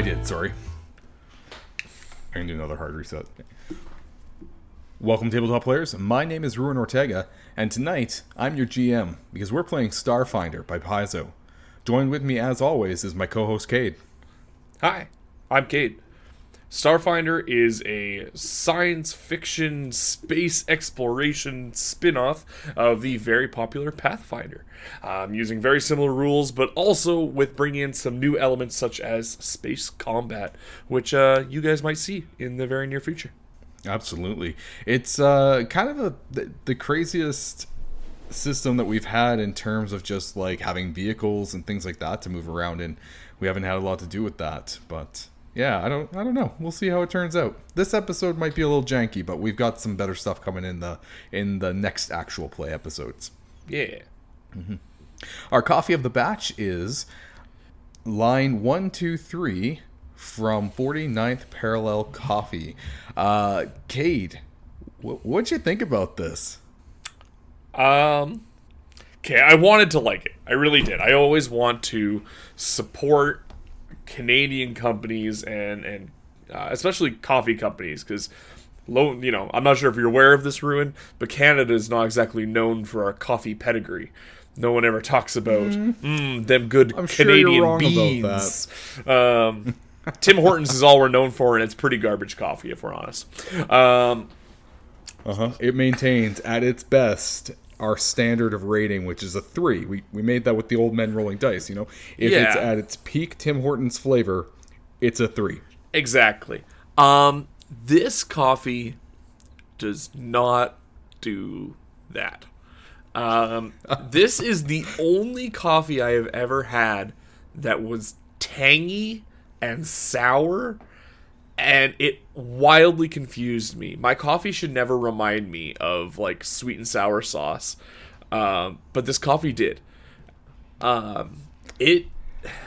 I did, sorry. I can do another hard reset. Welcome, tabletop players. My name is Ruin Ortega, and tonight I'm your GM because we're playing Starfinder by Paizo. Joined with me, as always, is my co host Cade. Hi, I'm Kate. Starfinder is a science fiction space exploration spin off of the very popular Pathfinder, um, using very similar rules, but also with bringing in some new elements such as space combat, which uh, you guys might see in the very near future. Absolutely. It's uh, kind of a, the, the craziest system that we've had in terms of just like having vehicles and things like that to move around in. We haven't had a lot to do with that, but yeah, I don't I don't know. We'll see how it turns out. This episode might be a little janky, but we've got some better stuff coming in the in the next actual play episodes. Yeah. Our coffee of the batch is line 123 from 49th Parallel Coffee. Uh Cade, wh- what'd you think about this? Um. Okay, I wanted to like it. I really did. I always want to support Canadian companies and and uh, especially coffee companies because. Low, you know, I'm not sure if you're aware of this ruin, but Canada is not exactly known for our coffee pedigree. No one ever talks about mm, them good I'm Canadian about beans. Um, Tim Hortons is all we're known for, and it's pretty garbage coffee, if we're honest. Um, Uh-huh. It maintains at its best our standard of rating, which is a three. We we made that with the old men rolling dice. You know, if it's at its peak Tim Hortons flavor, it's a three. Exactly. Um, this coffee does not do that. Um, this is the only coffee I have ever had that was tangy and sour, and it wildly confused me. My coffee should never remind me of like sweet and sour sauce, um, but this coffee did. Um, it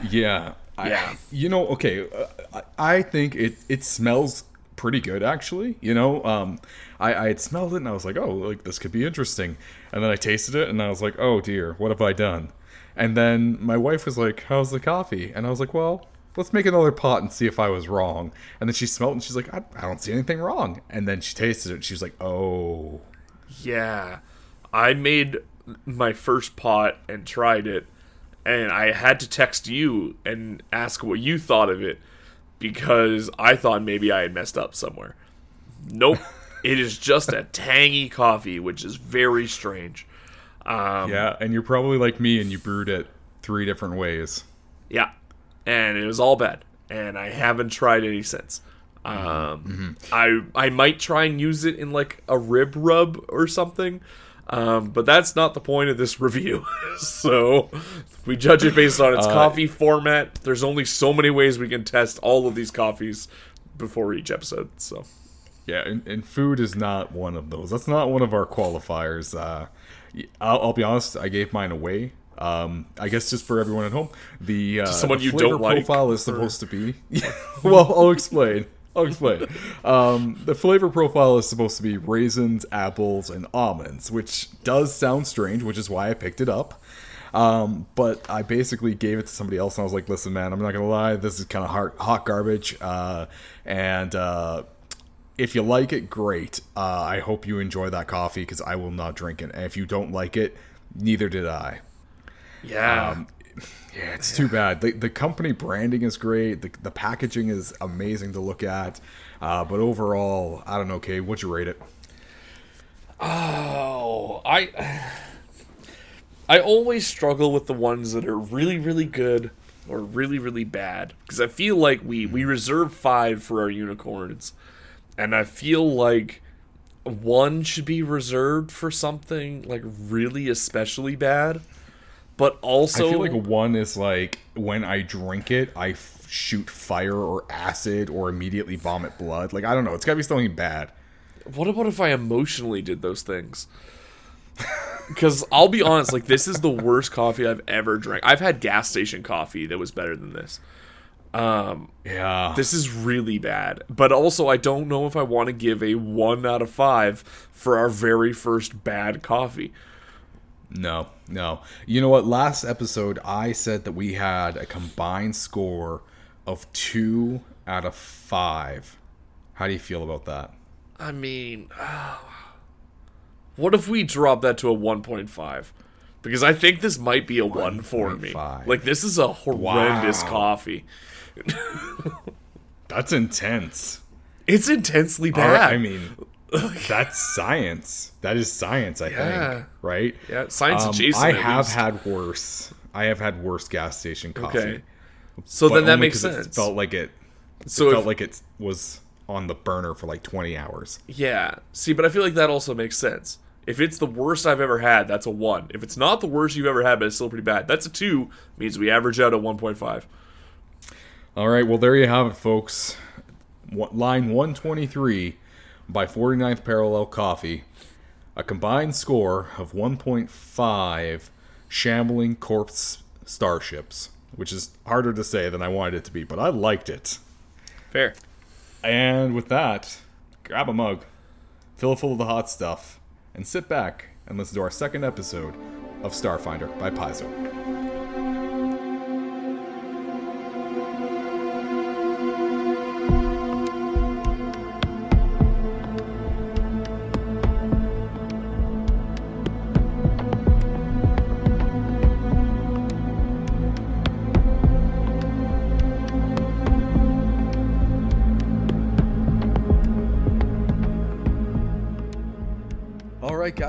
Yeah. I, Yeah. You know, okay. Uh, I, I think it it smells pretty good actually. You know, um, I I had smelled it and I was like, oh, like this could be interesting. And then I tasted it and I was like, oh dear, what have I done? And then my wife was like, how's the coffee? And I was like, well. Let's make another pot and see if I was wrong. And then she smelled it and she's like, I, I don't see anything wrong. And then she tasted it and she was like, oh, Yeah. I made my first pot and tried it, and I had to text you and ask what you thought of it because I thought maybe I had messed up somewhere. Nope. it is just a tangy coffee, which is very strange. Um, yeah. And you're probably like me and you brewed it three different ways. Yeah. And it was all bad. And I haven't tried any since. Um, I I might try and use it in like a rib rub or something. Um, but that's not the point of this review. so we judge it based on its coffee format. There's only so many ways we can test all of these coffees before each episode. So Yeah, and, and food is not one of those. That's not one of our qualifiers. Uh, I'll, I'll be honest. I gave mine away. Um, I guess just for everyone at home, the uh, someone you flavor don't like, profile is supposed to be. well, I'll explain. I'll explain. Um, the flavor profile is supposed to be raisins, apples, and almonds, which does sound strange, which is why I picked it up. Um, but I basically gave it to somebody else, and I was like, "Listen, man, I'm not gonna lie. This is kind of hot, hot garbage, uh, and uh, if you like it, great. Uh, I hope you enjoy that coffee because I will not drink it. And if you don't like it, neither did I. yeah, Um, yeah, it's too bad. The, the company branding is great. The, the packaging is amazing to look at. Uh, but overall, I don't know, Kay, what'd you rate it? Oh, I I always struggle with the ones that are really really good or really really bad because I feel like we we reserve 5 for our unicorns and I feel like one should be reserved for something like really especially bad but also I feel like one is like when I drink it, I f- shoot fire or acid or immediately vomit blood. Like, I don't know. It's got to be something bad. What about if I emotionally did those things? Because I'll be honest, like this is the worst coffee I've ever drank. I've had gas station coffee that was better than this. Um, Yeah. this is really bad. But also, I don't know if I want to give a one out of five for our very first bad coffee. No, no. You know what? Last episode, I said that we had a combined score of two out of five. How do you feel about that? I mean, what if we drop that to a 1.5? Because I think this might be a 1 for me. Like, this is a horrendous Wow. coffee. That's intense. It's intensely bad. right, I mean, that's science. That is science, I Yeah. think. Right? yeah, science Um, adjacent. I have least. had worse. I have had worse gas station coffee. Okay. So then that makes sense. It felt like it. so it if- felt like it was on the burner for like 20 hours. Yeah. See, but I feel like that also makes sense. If it's the worst I've ever had, that's a 1. If it's not the worst you've ever had, but it's still pretty bad, that's a 2. Means we average out at 1.5. All right, well, there you have it, folks. Line 123 by 49th Parallel Coffee. A combined score of 1.5 shambling corpse starships, which is harder to say than I wanted it to be, but I liked it. Fair. And with that, grab a mug, fill it full of the hot stuff, and sit back and listen to our second episode of Starfinder by Paizo.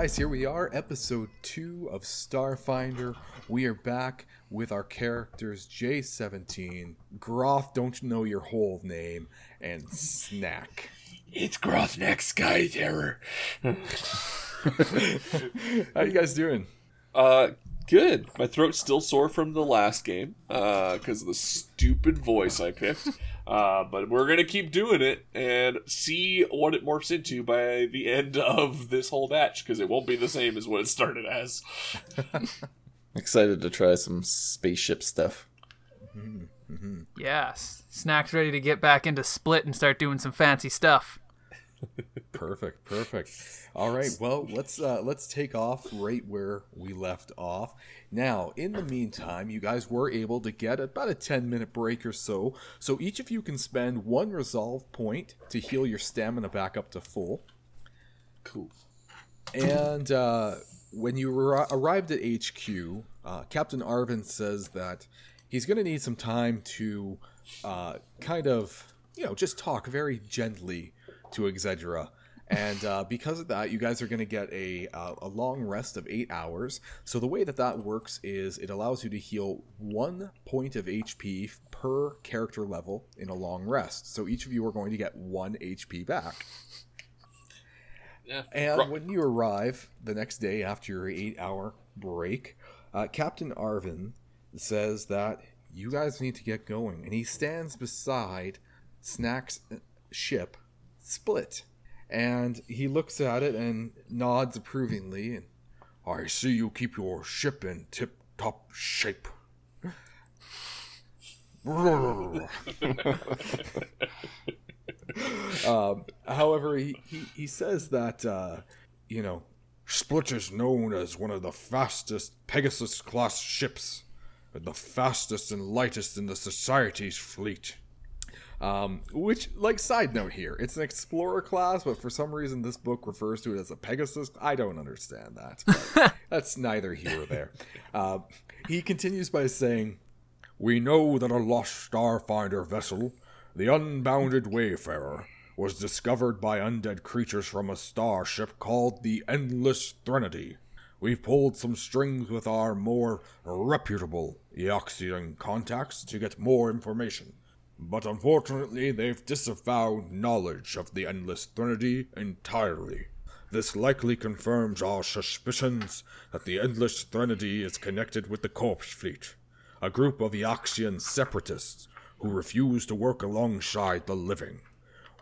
Guys, here we are, episode two of Starfinder. We are back with our characters J17, Groth, don't know your whole name, and Snack. It's Grothinak Sky Terror. How you guys doing? Uh, good. My throat's still sore from the last game uh, because of the stupid voice I picked. Uh, but we're gonna keep doing it and see what it morphs into by the end of this whole batch because it won't be the same as what it started as. Excited to try some spaceship stuff. Yes. Snack's ready to get back into Split and start doing some fancy stuff. Perfect, perfect. All right, well, let's uh, let's take off right where we left off. Now, in the meantime, you guys were able to get about a ten minute break or so. So each of you can spend one resolve point to heal your stamina back up to full. Cool. And uh, when you arri- arrived at HQ, uh, Captain Arvin says that he's going to need some time to uh, kind of, you know, just talk very gently to Exedra. And uh, because of that, you guys are going to get a, uh, a long rest of eight hours. So the way that that works is it allows you to heal one point of HP per character level in a long rest. So each of you are going to get one HP back. Yeah. And when you arrive the next day after your eight hour break, uh, Captain Arvin says that you guys need to get going. And he stands beside Snack's uh, ship, Split. And he looks at it and nods approvingly. And I see you keep your ship in tip top shape. Um, however, he, he, he says that, uh, you know, Split is known as one of the fastest Pegasus class ships, and the fastest and lightest in the Society's fleet. Um, which, like, side note here, it's an Explorer class, but for some reason this book refers to it as a Pegasus. I don't understand that, that's neither here or there. Uh, he continues by saying, we know that a lost Starfinder vessel, the Unbounded Wayfarer, was discovered by undead creatures from a starship called the Endless Threnody. We've pulled some strings with our more reputable Eoxian contacts to get more information. But unfortunately, they've disavowed knowledge of the Endless Threnody entirely. This likely confirms our suspicions that the Endless Threnody is connected with the Corpse Fleet, a group of Eoxian separatists who refuse to work alongside the living.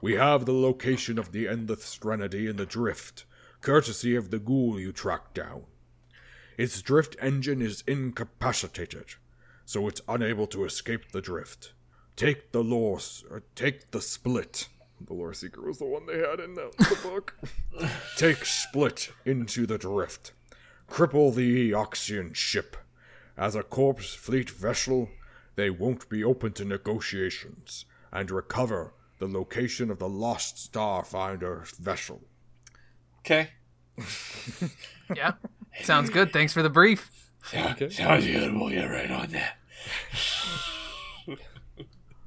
We have the location of the Endless Threnody in the drift, courtesy of the ghoul you tracked down. Its drift engine is incapacitated, so it's unable to escape the drift. Take the lore, or take the split. The lore seeker was the one they had in the, the book. take split into the drift. Cripple the Eoxian ship. As a corpse fleet vessel, they won't be open to negotiations, and recover the location of the lost Starfinder vessel. Okay. Yeah. Sounds good. Thanks for the brief. Sounds good. We'll get right on that.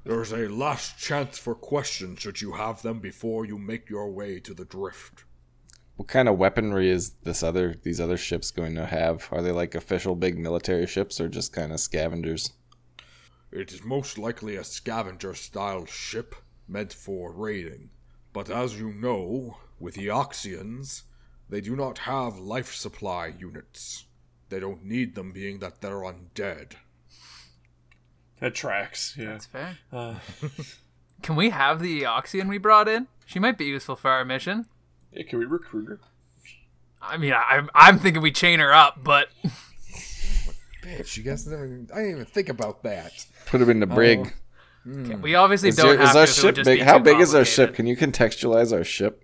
There's a last chance for questions should you have them before you make your way to the drift. What kind of weaponry is this other these other ships going to have? Are they like official big military ships or just kind of scavengers? It is most likely a scavenger style ship meant for raiding. But as you know, with the Eoxians, they do not have life supply units. They don't need them being that they're undead. That tracks. Yeah. That's fair. Uh, Can we have the Eoxian we brought in? She might be useful for our mission. yeah, can we recruit her? I mean, I, I'm thinking we chain her up, but Bitch, you guys never. I didn't even think about that. Put them in the brig. we obviously Is, don't your- have is to. our if ship big? How big is our ship? Can you contextualize our ship?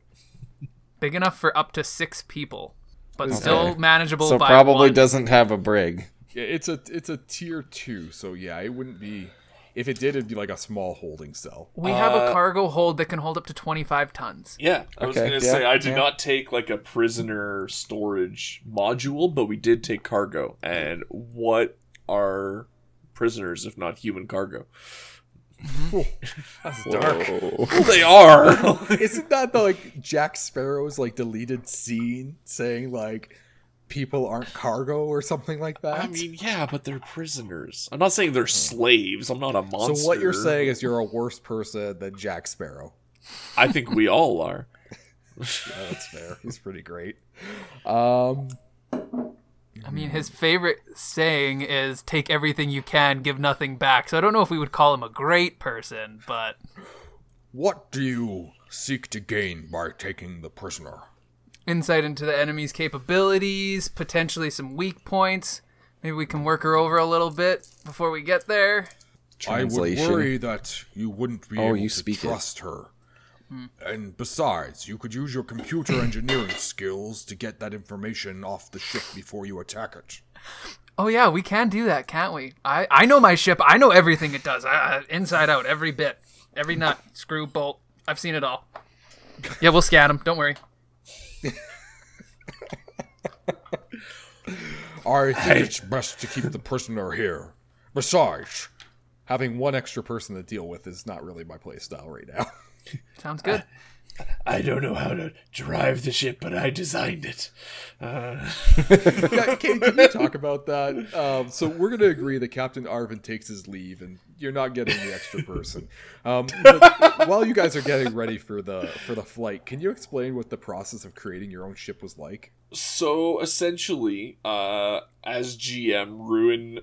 Big enough for up to six people, but still manageable So by probably one. doesn't have a brig. Yeah, it's a it's a tier two, so yeah, it wouldn't be. If it did, it'd be like a small holding cell. We have a Uh, cargo hold that can hold up to 25 tons. Yeah, I was Okay, gonna yeah, say I did yeah. not take like a prisoner storage module, but we did take cargo. And what are prisoners if not human cargo? That's dark. Well, they are. Isn't that the like Jack Sparrow's like deleted scene saying like people aren't cargo or something like that? I mean, yeah, but they're prisoners. I'm not saying they're slaves. I'm not a monster. so what you're saying is you're a worse person than Jack Sparrow. I think we all are. Yeah, that's fair. He's pretty great. Um, I mean, his favorite saying is "Take everything you can, give nothing back." So I don't know if we would call him a great person, but what do you seek to gain by taking the prisoner? Insight into the enemy's capabilities, potentially some weak points. Maybe we can work her over a little bit before we get there. I would Translation. worry that you wouldn't be Oh, able you to speak it. trust her. And besides, you could use your computer engineering skills to get that information off the ship before you attack it. Oh yeah, we can do that, can't we? I I know my ship. I know everything it does, uh, inside out, every bit, every nut, screw, bolt. I've seen it all. Yeah, we'll scan them. Don't worry. I think it's best to keep the prisoner here. Besides, having one extra person to deal with is not really my playstyle right now. Sounds good. I don't know how to drive the ship, but I designed it. Yeah, can, can you talk about that? Um, so we're going to agree that Captain Arvin takes his leave, and you're not getting the extra person. Um, but while you guys are getting ready for the for the flight, can you explain what the process of creating your own ship was like? So essentially, uh, as GM, Ruin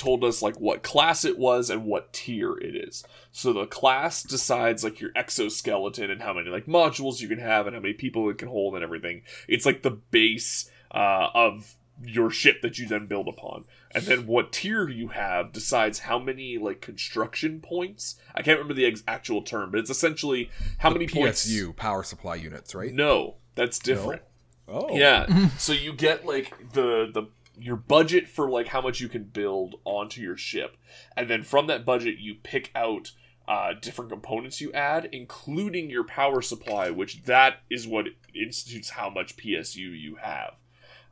told us like what class it was and what tier it is. So the class decides like your exoskeleton and how many like modules you can have and how many people it can hold and everything. It's like the base uh, of your ship that you then build upon. And then what tier you have decides how many like construction points. I can't remember the ex- actual term, but it's essentially how many points. PSU power supply units, right? No, that's different. Oh, Yeah. so you get like the the your budget for like how much you can build onto your ship, and then from that budget you pick out uh, different components you add, including your power supply, which that is what institutes how much PSU you have.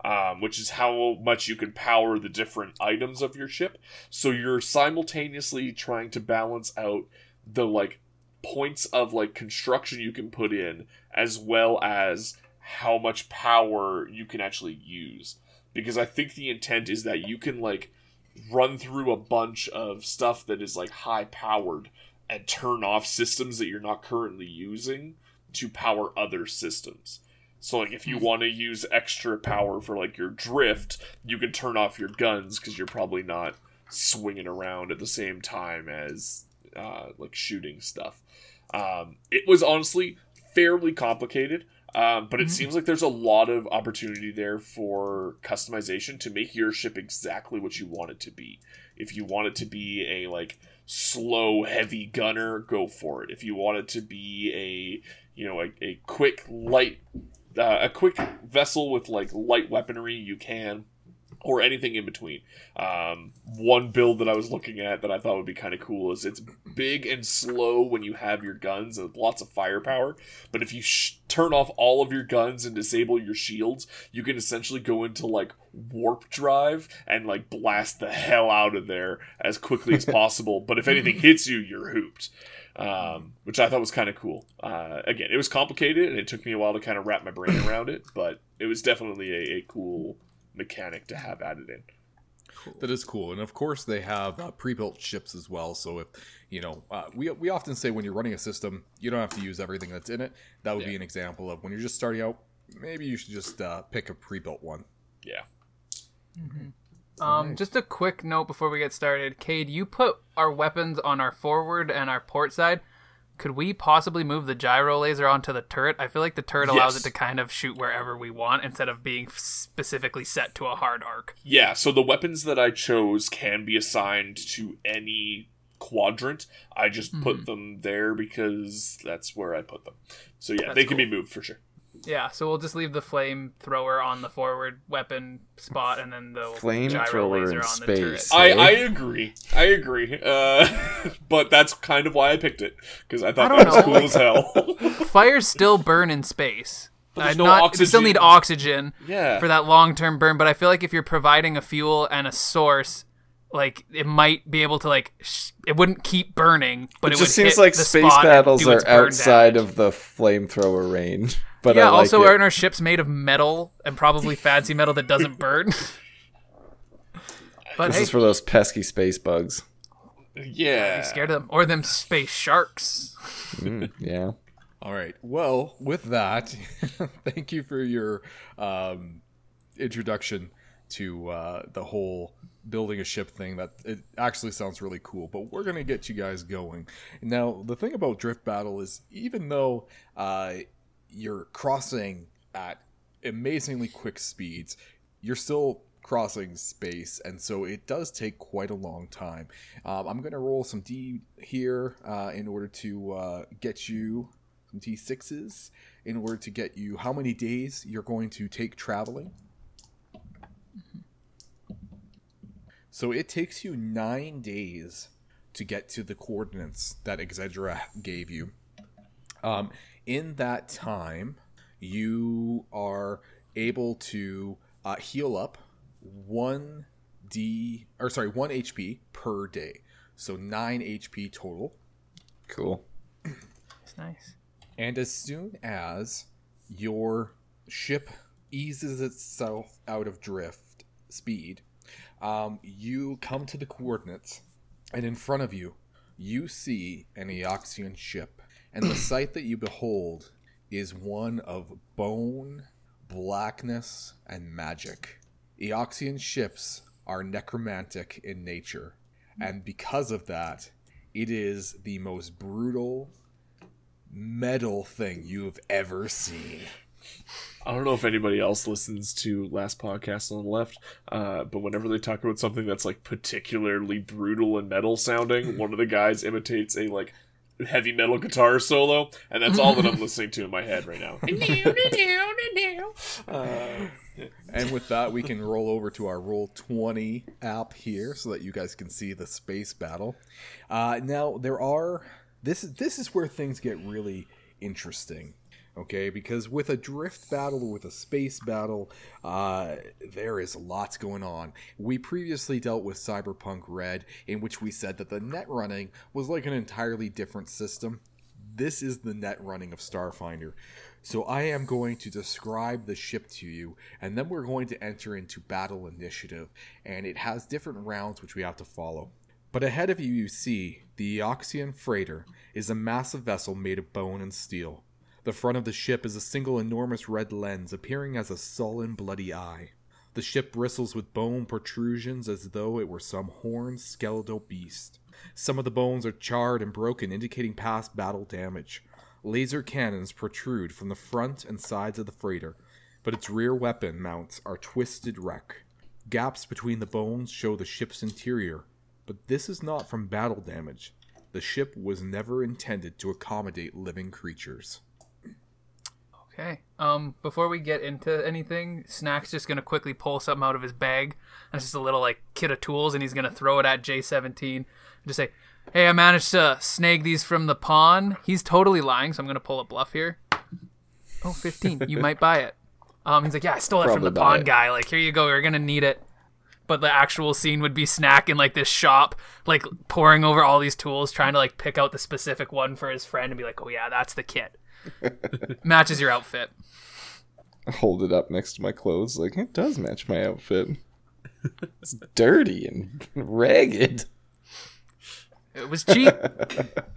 Um, which is how much you can power the different items of your ship. So you're simultaneously trying to balance out the like points of like construction you can put in as well as how much power you can actually use because i think the intent is that you can like run through a bunch of stuff that is like high powered and turn off systems that you're not currently using to power other systems. So like if you want to use extra power for like your drift you can turn off your guns because you're probably not swinging around at the same time as uh, like shooting stuff. Um, it was honestly fairly complicated, um, but it seems like there's a lot of opportunity there for customization to make your ship exactly what you want it to be. If you want it to be a like slow, heavy gunner, go for it. If you want it to be a you know a, a quick light uh, a quick vessel with like light weaponry, you can. Or anything in between. Um, one build that I was looking at that I thought would be kind of cool is it's big and slow when you have your guns and lots of firepower. But if you sh- turn off all of your guns and disable your shields, you can essentially go into like warp drive and like blast the hell out of there as quickly as possible. But if anything hits you, you're hooped. Um, which I thought was kind of cool. Uh, again, it was complicated and it took me a while to kind of wrap my brain around it, but it was definitely a, a cool mechanic to have added in. That is cool, and of course they have uh, pre-built ships as well. So if you know, uh, we we often say when you're running a system, you don't have to use everything that's in it. That would be an example of when you're just starting out. Maybe you should just uh, pick a pre-built one. Yeah. Um, just a quick note before we get started. Cade, you put our weapons on our forward and our port side. Could we possibly move the gyro laser onto the turret? I feel like the turret allows Yes. it to kind of shoot wherever we want instead of being specifically set to a hard arc. Yeah, so the weapons that I chose can be assigned to any quadrant. I just put mm-hmm. them there because that's where I put them. So yeah, That's they can be moved for sure. Yeah, so we'll just leave the flamethrower on the forward weapon spot and then the gyro Flamethrower in on the space. I, I agree. I agree. Uh, but that's kind of why I picked it because I thought I don't that was know, cool as hell. Fires still burn in space. But there's Uh, no not, we still need oxygen yeah. for that long term burn, but I feel like if you're providing a fuel and a source, like it might be able to like sh- it wouldn't keep burning, but It it, just would seems hit like the space battles are outside damage. of the flamethrower range. But yeah. I like also, it. aren't our ships made of metal and probably fancy metal that doesn't burn? but this hey, is for those pesky space bugs. yeah. be scared of them or them space sharks. Mm, yeah. All right. Well, with that, thank you for your um, introduction to uh, the whole building a ship thing. That it actually sounds really cool. But we're gonna get you guys going. Now, the thing about drift battle is, even though uh, you're crossing at amazingly quick speeds, you're still crossing space, and so it does take quite a long time. Um, I'm gonna roll some D here uh, in order to uh, get you some D6s in order to get you how many days you're going to take traveling. So it takes you nine days to get to the coordinates that Exedra gave you. Um, in that time, you are able to uh, heal up one D or sorry one HP per day, so nine HP total. Cool. It's nice. And as soon as your ship eases itself out of drift speed, um, you come to the coordinates, and in front of you, you see an Eoxian ship. And the sight that you behold is one of bone, blackness, and magic. Eoxian ships are necromantic in nature, and because of that, it is the most brutal, metal thing you've ever seen. I don't know if anybody else listens to last podcast on the left, uh, but whenever they talk about something that's like particularly brutal and metal sounding, one of the guys imitates a like heavy metal guitar solo, and that's all that I'm listening to in my head right now. Uh, And with that, we can roll over to our Roll20 app here so that you guys can see the space battle. Uh, now, there are. This, this is where things get really interesting. Okay, because with a drift battle with a space battle, uh, there is lots going on. We previously dealt with Cyberpunk Red, in which we said that the net running was like an entirely different system. This is the net running of Starfinder. So I am going to describe the ship to you, and then we're going to enter into battle initiative, and it has different rounds which we have to follow. But ahead of you, you see the Eoxian freighter is a massive vessel made of bone and steel. The front of the ship is a single enormous red lens appearing as a sullen, bloody eye. The ship bristles with bone protrusions as though it were some horned skeletal beast. Some of the bones are charred and broken, indicating past battle damage. Laser cannons protrude from the front and sides of the freighter, but its rear weapon mounts are twisted wreck. Gaps between the bones show the ship's interior, but this is not from battle damage. The ship was never intended to accommodate living creatures. Okay. Um, before we get into anything, Snack's just gonna quickly pull something out of his bag. And it's just a little like kit of tools, and he's gonna throw it at J17 and just say, "Hey, I managed to snag these from the pawn." He's totally lying, so I'm gonna pull a bluff here. Oh, 15. you might buy it. Um, he's like, "Yeah, I stole it from the pawn it. guy. Like, here you go. You're gonna need it." But the actual scene would be Snack in like this shop, like pouring over all these tools, trying to like pick out the specific one for his friend and be like, "Oh yeah, that's the kit." Matches your outfit. hold it up next to my clothes. Like it does match my outfit. It's dirty and ragged. It was cheap.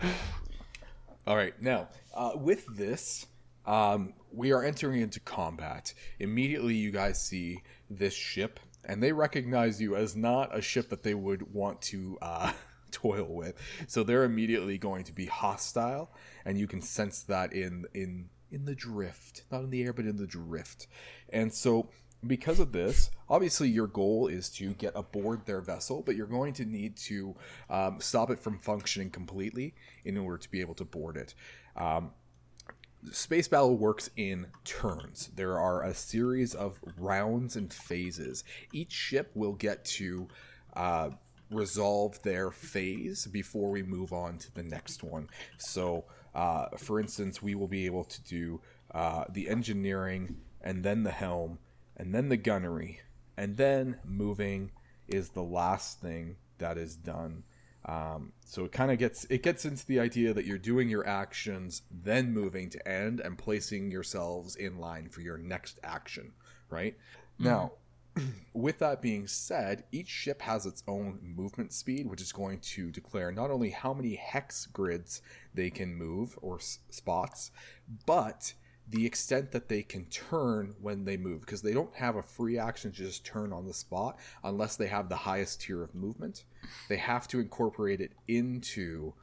All right, now uh, with this, um, we are entering into combat. Immediately, you guys see this ship, and they recognize you as not a ship that they would want to uh, toil with. So they're immediately going to be hostile, and you can sense that in in in the drift, not in the air, but in the drift. And so, because of this, obviously your goal is to get aboard their vessel, but you're going to need to um, stop it from functioning completely in order to be able to board it. Um, Space Battle works in turns. There are a series of rounds and phases. Each ship will get to uh, resolve their phase before we move on to the next one. So, uh, for instance, we will be able to do uh, the engineering, and then the helm, and then the gunnery, and then moving is the last thing that is done. Um, so it kind of gets it gets into the idea that you're doing your actions, then moving to end and placing yourselves in line for your next action. Right now, with that being said, each ship has its own movement speed, which is going to declare not only how many hex grids they can move or s- spots, but the extent that they can turn when they move because they don't have a free action to just turn on the spot unless they have the highest tier of movement. They have to incorporate it into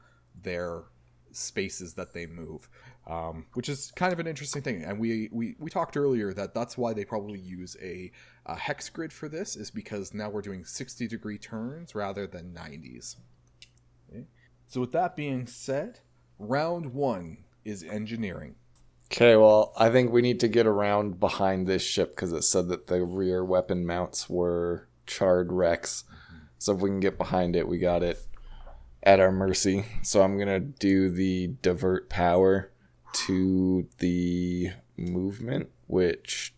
their spaces that they move um, which is kind of an interesting thing. And we, we we talked earlier that that's why they probably use a, a hex grid for this is because now we're doing 60 degree turns rather than 90s Okay. so with that being said round one is engineering Okay, well, I think we need to get around behind this ship because it said that the rear weapon mounts were charred wrecks. Mm-hmm. So if we can get behind it, we got it at our mercy. So I'm gonna do the divert power to the movement, which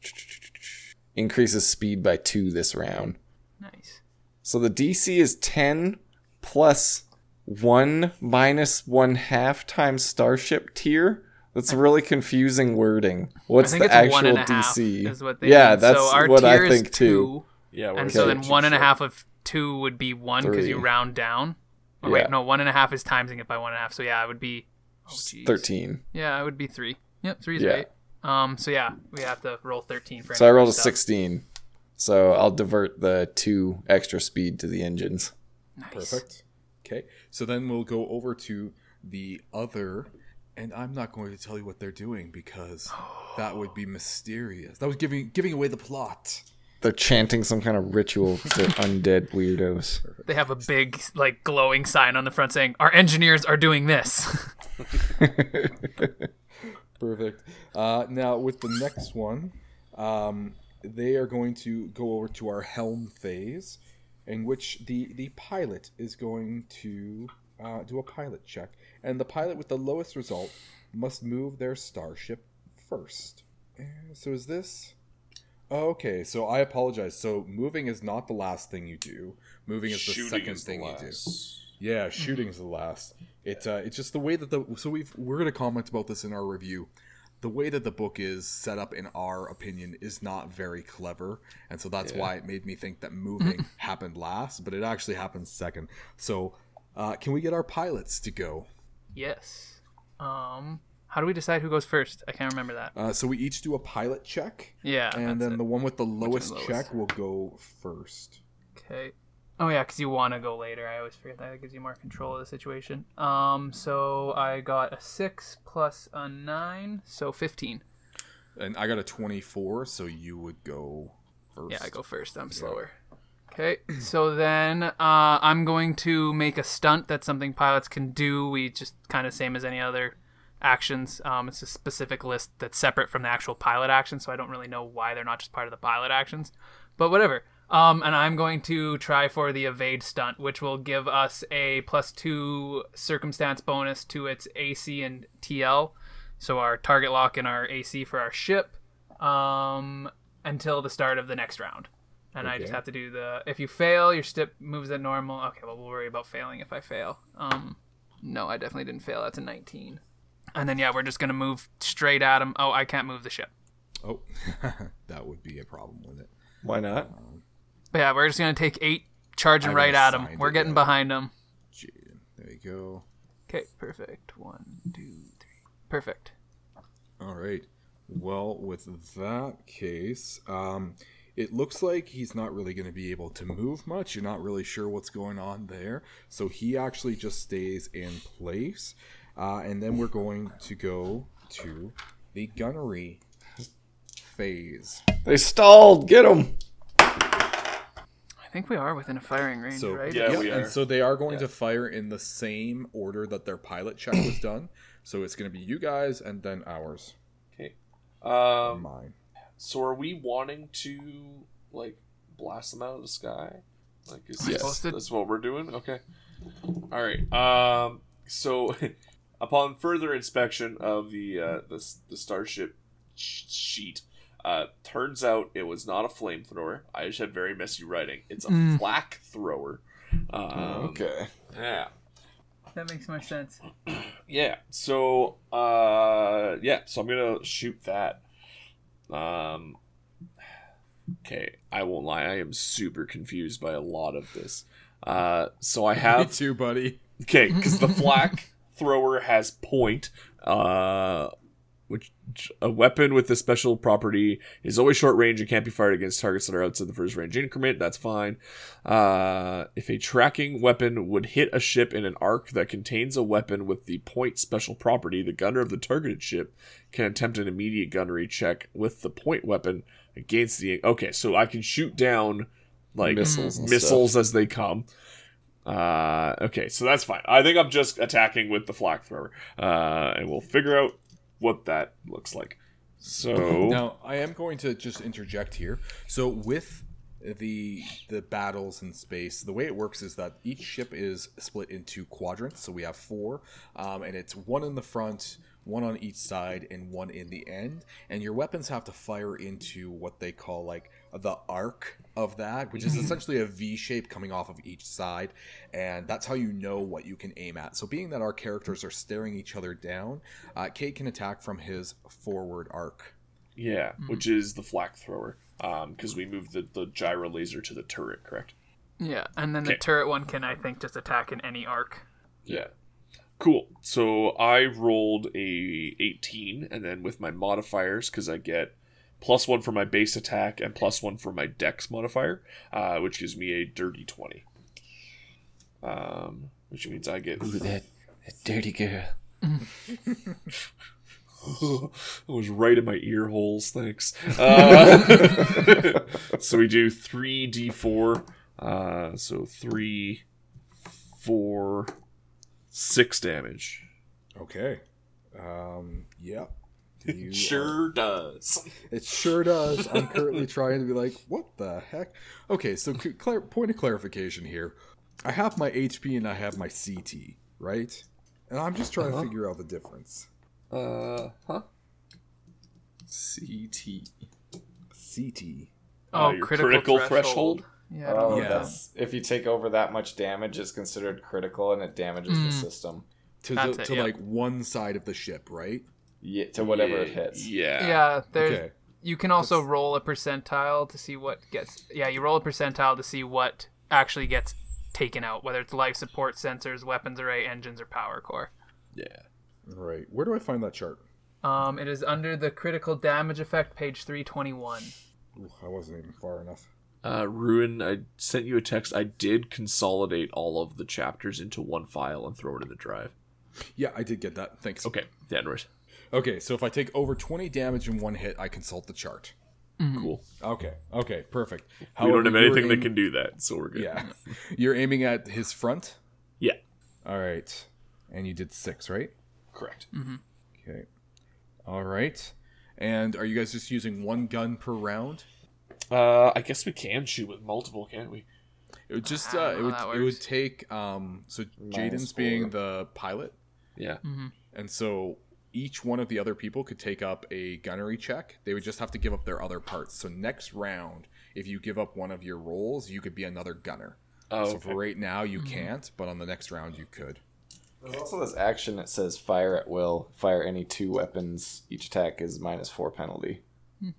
increases speed by two this round. nice. So the DC is 10 plus 1 minus 1 half times starship tier. That's really confusing wording. What's I think the it's one actual and a half DC? is what they yeah, mean. that's so our what I think is too. Yeah, we're and so then one and a half of two would be one because you round down. Oh, or Yeah. wait, no, one and a half is timesing it by one and a half. So yeah, it would be oh, 13. Yeah, it would be three. Yep, three is Yeah. right. Um, so yeah, we have to roll thirteen for. So I any rolled a stuff. 16. So I'll divert the 2 extra speed to the engines. Nice. Perfect. Okay, so then we'll go over to the other, and I'm not going to tell you what they're doing because that would be mysterious. That was giving giving away the plot. They're chanting some kind of ritual to undead weirdos. They have a big, like, glowing sign on the front saying, "Our engineers are doing this." Perfect. Uh, now with the next one, um, they are going to go over to our helm phase, in which the the pilot is going to uh, do a pilot check, and the pilot with the lowest result must move their starship first. So is this? Okay, so I apologize. So moving is not the last thing you do. Moving is the Shooting second is the thing you do. Yeah, shooting's the last. It's uh, it's just the way that the so we've we're gonna comment about this in our review. The way that the book is set up, in our opinion, is not very clever, and so that's why it made me think that moving happened last, but it actually happened second. So, uh, can we get our pilots to go? yes. Um, how do we decide who goes first? I can't remember that. Uh, so we each do a pilot check, Yeah. and then it. the one with the lowest, lowest? check will go first. Okay. Oh yeah, because you want to go later. I always forget that. It gives you more control of the situation. Um, so I got a six plus a nine, so fifteen. And I got a twenty-four, so you would go first. Yeah, I go first. I'm slower. Okay, so then uh, I'm going to make a stunt. That's something pilots can do. We just kind of same as any other actions. Um, it's a specific list that's separate from the actual pilot actions, so I don't really know why they're not just part of the pilot actions. But whatever. Um, and I'm going to try for the evade stunt, which will give us a plus two circumstance bonus to its AC and TL. So our target lock and our AC for our ship um, until the start of the next round. And I just have to do the. If you fail, your ship moves at normal. Okay, well, we'll worry about failing if I fail. Um, no, I definitely didn't fail. That's a 19. And then, yeah, we're just going to move straight at him. Oh, I can't move the ship. Oh, that would be a problem with it. Why not? But yeah, we're just going to take eight, charging right at him. We're getting yeah. behind him. There you go. Okay, perfect. One, two, three. Perfect. All right. Well, with that case, um, it looks like he's not really going to be able to move much. You're not really sure what's going on there. So he actually just stays in place. Uh, and then we're going to go to the gunnery phase. They stalled. Get them. I think we are within a firing range, So right? Yeah, we are. and so they are going to fire in the same order that their pilot check was done. So it's going to be you guys and then ours. Okay. Um. Mine. So are we wanting to like blast them out of the sky? Like is Yes. this that's what we're doing? Okay. All right. Um. So, upon further inspection of the uh, the the starship sheet, uh, turns out it was not a flamethrower. I just had very messy writing. It's a Mm. flak thrower. Um, Okay. Yeah. That makes more sense. Yeah. So, uh, yeah. So I'm gonna shoot that. Um. Okay, I won't lie. I am super confused by a lot of this. Uh, so I Me have too, buddy. okay because the flak thrower has point. Uh, which a weapon with the special property is always short range and can't be fired against targets that are outside the first range increment. That's fine. Uh, if a tracking weapon would hit a ship in an arc that contains a weapon with the point special property, the gunner of the targeted ship can attempt an immediate gunnery check with the point weapon against the. Okay, so I can shoot down like Missiles missiles as they come. Uh, okay, so that's fine. I think I'm just attacking with the flak thrower, uh, and we'll figure out what that looks like. So Now, I am going to just interject here. So, with the the battles in space, the way it works is that each ship is split into quadrants. So we have four, um, and it's one in the front, one on each side, and one in the end. And your weapons have to fire into what they call like the arc of that, which is mm-hmm. essentially a V shape coming off of each side, and that's how you know what you can aim at. So, being that our characters are staring each other down, uh, Kate can attack from his forward arc. yeah, mm-hmm. which is the flak thrower, um, because we moved the, the gyro laser to the turret, correct? Yeah, and then the turret one can, I think, just attack in any arc. Yeah. Cool. So I rolled a 18, and then with my modifiers, because I get plus one for my base attack and plus one for my dex modifier, uh, which gives me a dirty 20. Um, which means I get. that, that dirty girl. it was right in my ear holes. Thanks. Uh, so we do three d4. Uh, so three, four, six damage. Okay. Um, yeah. You It are- sure does. it sure does. I'm currently trying to be like, what the heck? Okay, so clar- point of clarification here. I have my HP and I have my CT, right? And I'm just trying to figure out the difference. Uh huh. CT. CT. Uh, Oh, your critical, critical threshold. threshold? Yeah, I Oh, know. Yeah. that's if you take over that much damage, it's considered critical and it damages the system. To, the, it, to yeah. like one side of the ship, right? Yeah, to whatever it hits. Yeah. Yeah, there's. Okay. You can also roll a percentile to see what gets. Yeah, you roll a percentile to see what actually gets taken out, whether it's life support sensors, weapons array, engines, or power core. Yeah. Right. Where do I find that chart? Um, it is under the critical damage effect, page 321. Ooh, I wasn't even far enough. Uh, Ruin, I sent you a text. I did consolidate all of the chapters into one file and throw it in the drive. Yeah, I did get that. Thanks. Okay, the Android. Okay, so if I take over 20 damage in one hit, I consult the chart. Cool. Okay. Okay, perfect. we don't have you're anything that can do that, so we're good. Yeah. You're aiming at his front? Yeah. All right. And you did six, right? Correct. Okay. All right. And are you guys just using one gun per round? Uh, I guess we can shoot with multiple, can't we? It would just uh, it would it would take um so Jaden's being the pilot, Yeah. and so each one of the other people could take up a gunnery check. They would just have to give up their other parts. So next round, if you give up one of your rolls, you could be another gunner. Oh, so okay. for right now, you mm-hmm. can't, but on the next round, you could. There's also this action that says fire at will. Fire any two weapons. Each attack is minus four penalty. Hmm.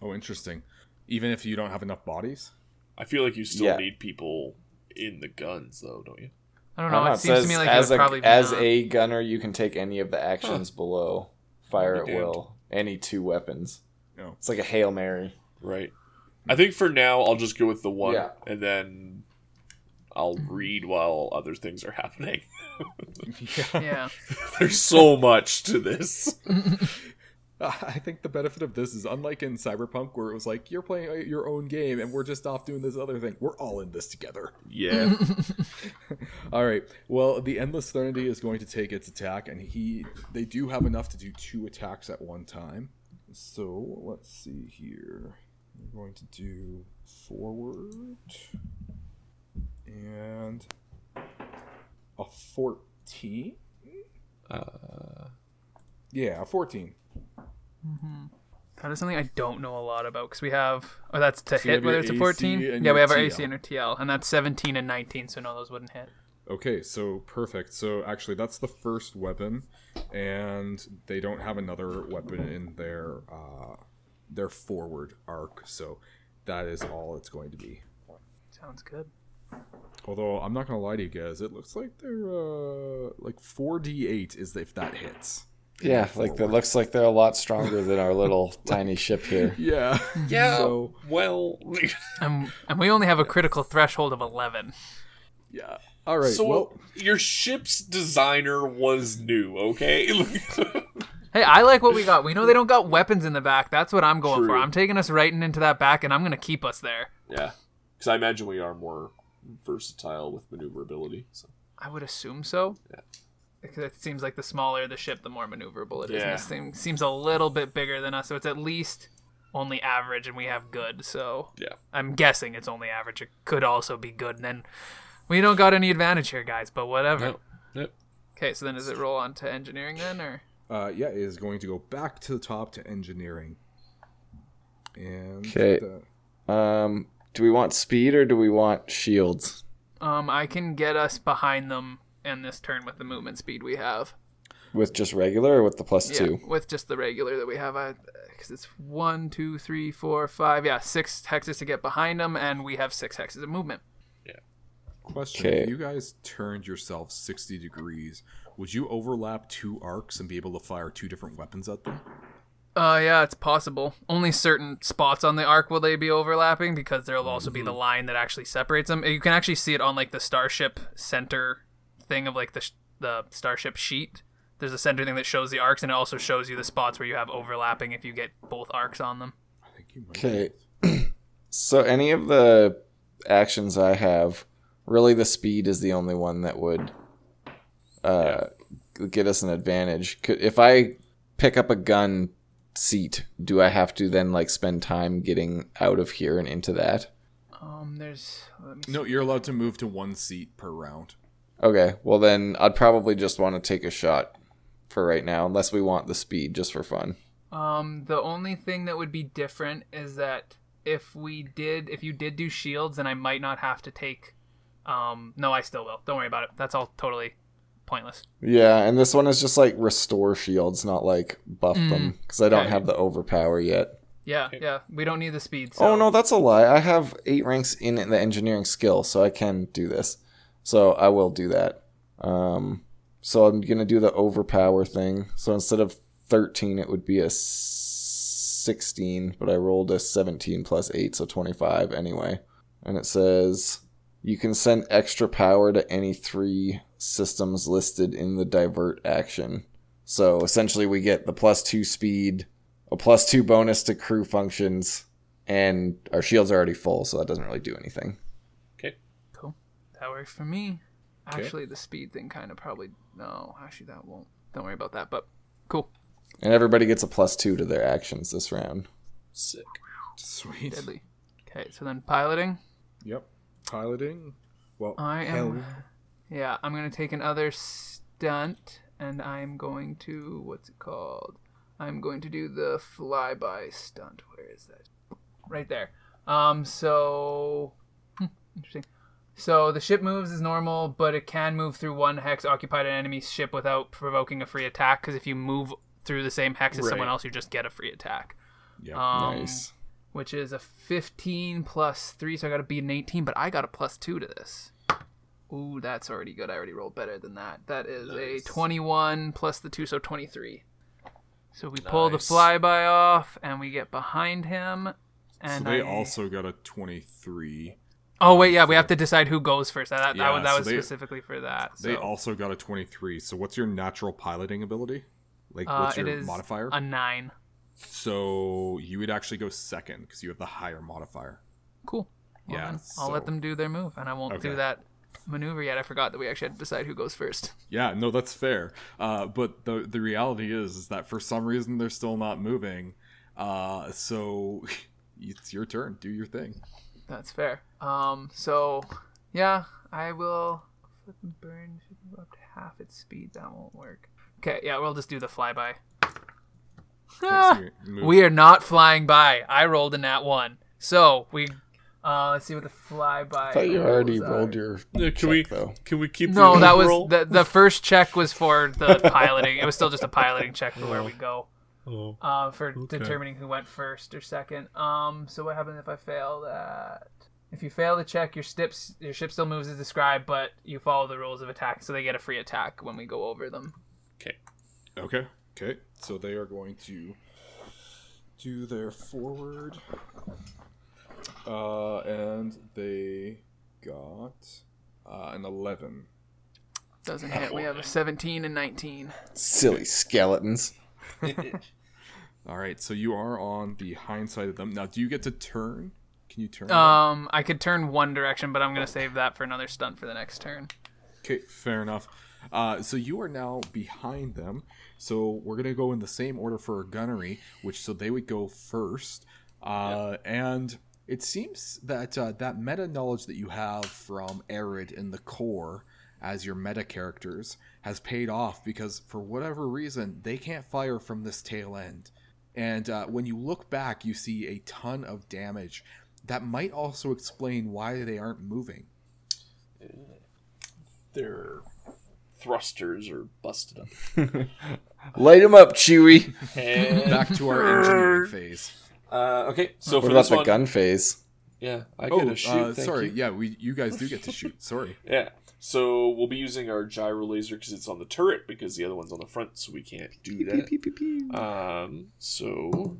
Oh, interesting. Even if you don't have enough bodies. I feel like you still Yeah. need people in the guns, though, don't you? I don't I know. don't It seems to me like it as would a probably as not. a gunner, you can take any of the actions below. Fire at will. Any two weapons. No. It's like a hail mary. Right. I think for now I'll just go with the one, Yeah. and then I'll read while other things are happening. yeah. Yeah. There's so much to this. I think the benefit of this is unlike in Cyberpunk, where it was like you're playing your own game and we're just off doing this other thing. We're all in this together. Yeah. All right. Well, the endless threnody is going to take its attack, and he they do have enough to do two attacks at one time. So let's see here. We're going to do forward and a fourteen. uh, Yeah, a fourteen. That is something I don't know a lot about because we have. Oh, that's to So hit whether it's a AC 14. Yeah, we have our TL. AC and our TL, and that's 17 and 19, so no, those wouldn't hit. Okay, so perfect. So actually, that's the first weapon, and they don't have another weapon in their uh, their forward arc. So that is all it's going to be. Sounds good. Although I'm not gonna lie to you guys, it looks like they're uh, like four d eight is if that hits. Yeah, like that looks like they're a lot stronger than our little tiny ship here. Yeah. yeah. So well, And, um, and we only have a critical threshold of 11. yeah. All right. so well, your ship's designer was new, okay? Hey, I like what we got. We know they don't got weapons in the back. That's what I'm going for. I'm taking us right into that back, and I'm going to keep us there. yeah, because I imagine we are more versatile with maneuverability. So. I would assume so. Yeah. Because it seems like the smaller the ship, the more maneuverable it is. And this thing seems a little bit bigger than us, so it's at least only average, and we have good. So Yeah. I'm guessing it's only average. It could also be good. And then we don't got any advantage here, guys. But whatever. Yep. Yep. Okay, so then does it roll on to engineering then, or uh, yeah, it is going to go back to the top to engineering. And Okay. uh, Um, do we want speed or do we want shields? um, I can get us behind them in this turn with the movement speed we have. With just regular or with the plus Yeah, two? with just the regular that we have. Because it's one, two, three, four, five. Yeah, six hexes to get behind them, and we have six hexes of movement. Yeah. Question: Okay. If you guys turned yourself sixty degrees, would you overlap two arcs and be able to fire two different weapons at them? Uh, yeah, it's possible. Only certain spots on the arc will they be overlapping because there'll also be the line that actually separates them. You can actually see it on like the starship center thing of like the sh- the starship sheet. There's a center thing that shows the arcs, and it also shows you the spots where you have overlapping if you get both arcs on them. I think you might. Okay. so any of the actions I have, really the speed is the only one that would uh, get us an advantage. Could, if I pick up a gun seat, do I have to then like spend time getting out of here and into that? Um, there's let me. No, you're allowed to move to one seat per round. Okay, well then I'd probably just want to take a shot for right now, unless we want the speed just for fun. Um, the only thing that would be different is that if we did, if you did do shields, then I might not have to take. Um, no, I still will. Don't worry about it. That's all totally pointless. Yeah, and this one is just like restore shields, not like buff them, because I don't have the overpower yet. Yeah, yeah. We don't need the speed. So. Oh no, that's a lie. I have eight ranks in the engineering skill, so I can do this. So I will do that. Um, so I'm gonna do the overpower thing. So instead of thirteen, it would be a sixteen, but I rolled a seventeen plus eight, so twenty-five anyway. And it says you can send extra power to any three systems listed in the divert action. So essentially, we get the plus two speed, a plus two bonus to crew functions, and our shields are already full, so that doesn't really do anything. Okay. Cool. That works for me. Okay. Actually, the speed thing kind of probably no. Actually, that won't. Don't worry about that. But Cool. And everybody gets a plus two to their actions this round. Sick. Sweet. Deadly. Okay, so then piloting. Yep. Piloting. Well, I am. hell- Yeah, I'm gonna take another stunt, and I'm going to what's it called? I'm going to do the flyby stunt. Where is that? Right there. Um. So hmm, interesting. So the ship moves as normal, but it can move through one hex occupied an enemy ship without provoking a free attack. Because if you move through the same hex as someone else, you just get a free attack. Yeah. Um, nice. which is a 15 plus 3, so I got to beat an 18, but I got a plus 2 to this. Ooh, that's already good. I already rolled better than that. That is Nice. a 21 plus the 2, so 23. So we pull the Nice. flyby off, and we get behind him. And so they I- also got a 23. Oh wait, yeah, we have to decide who goes first. That, that, Yeah, was, that so was they- specifically for that. They also got a 23. So what's your natural piloting ability? Like, uh, what's it your is modifier? a 9. so you would actually go second because you have the higher modifier. Cool. Well, Yeah, then I'll let them do their move, and I won't Okay. do that maneuver yet. I forgot that we actually had to decide who goes first. Yeah, no, that's fair. Uh, but the the reality is, is that for some reason they're still not moving. Uh, so it's your turn. Do your thing. That's fair. Um, so yeah, I will flip and burn up to half its speed. That won't work. Okay, yeah, we'll just do the flyby. Ah, so you move- we are not flying by. I rolled a nat one. So we uh let's see what the flyby. I thought you already are. rolled your Yeah, check, can we though. can we keep No, the that was roll? the the first check was for the piloting. It was still just a piloting check for where we go. Oh. uh, for determining who went first or second. Um, so what happens if I fail that? If you fail the check, your ships your ship still moves as described, but you follow the rules of attack, so they get a free attack when we go over them. Okay. Okay. Okay. So they are going to do their forward. Uh, and they got uh, an 11. Doesn't hit. We have a 17 and 19. Silly skeletons. All right. So you are on the hind side of them. Now, do you get to turn? Can you turn? Um, I could turn one direction, but I'm gonna save that for another stunt for the next turn. Okay, fair enough. Uh, so you are now behind them. So we're gonna go in the same order for our gunnery, which so they would go first. Uh, And it seems that uh, that meta knowledge that you have from Arid in the core as your meta characters has paid off because for whatever reason they can't fire from this tail end. And uh, when you look back, you see a ton of damage. That might also explain why they aren't moving. Their thrusters are busted up. Light them up, Chewie. And, Back to our engineering phase. uh, okay, so What for about this the one, gun phase? yeah, I Oh, get a shoot. uh, thank sorry. you. Yeah, we you guys do get to shoot. Sorry. Yeah. So we'll be using our gyro laser because it's on the turret because the other one's on the front, so we can't do that. Um. So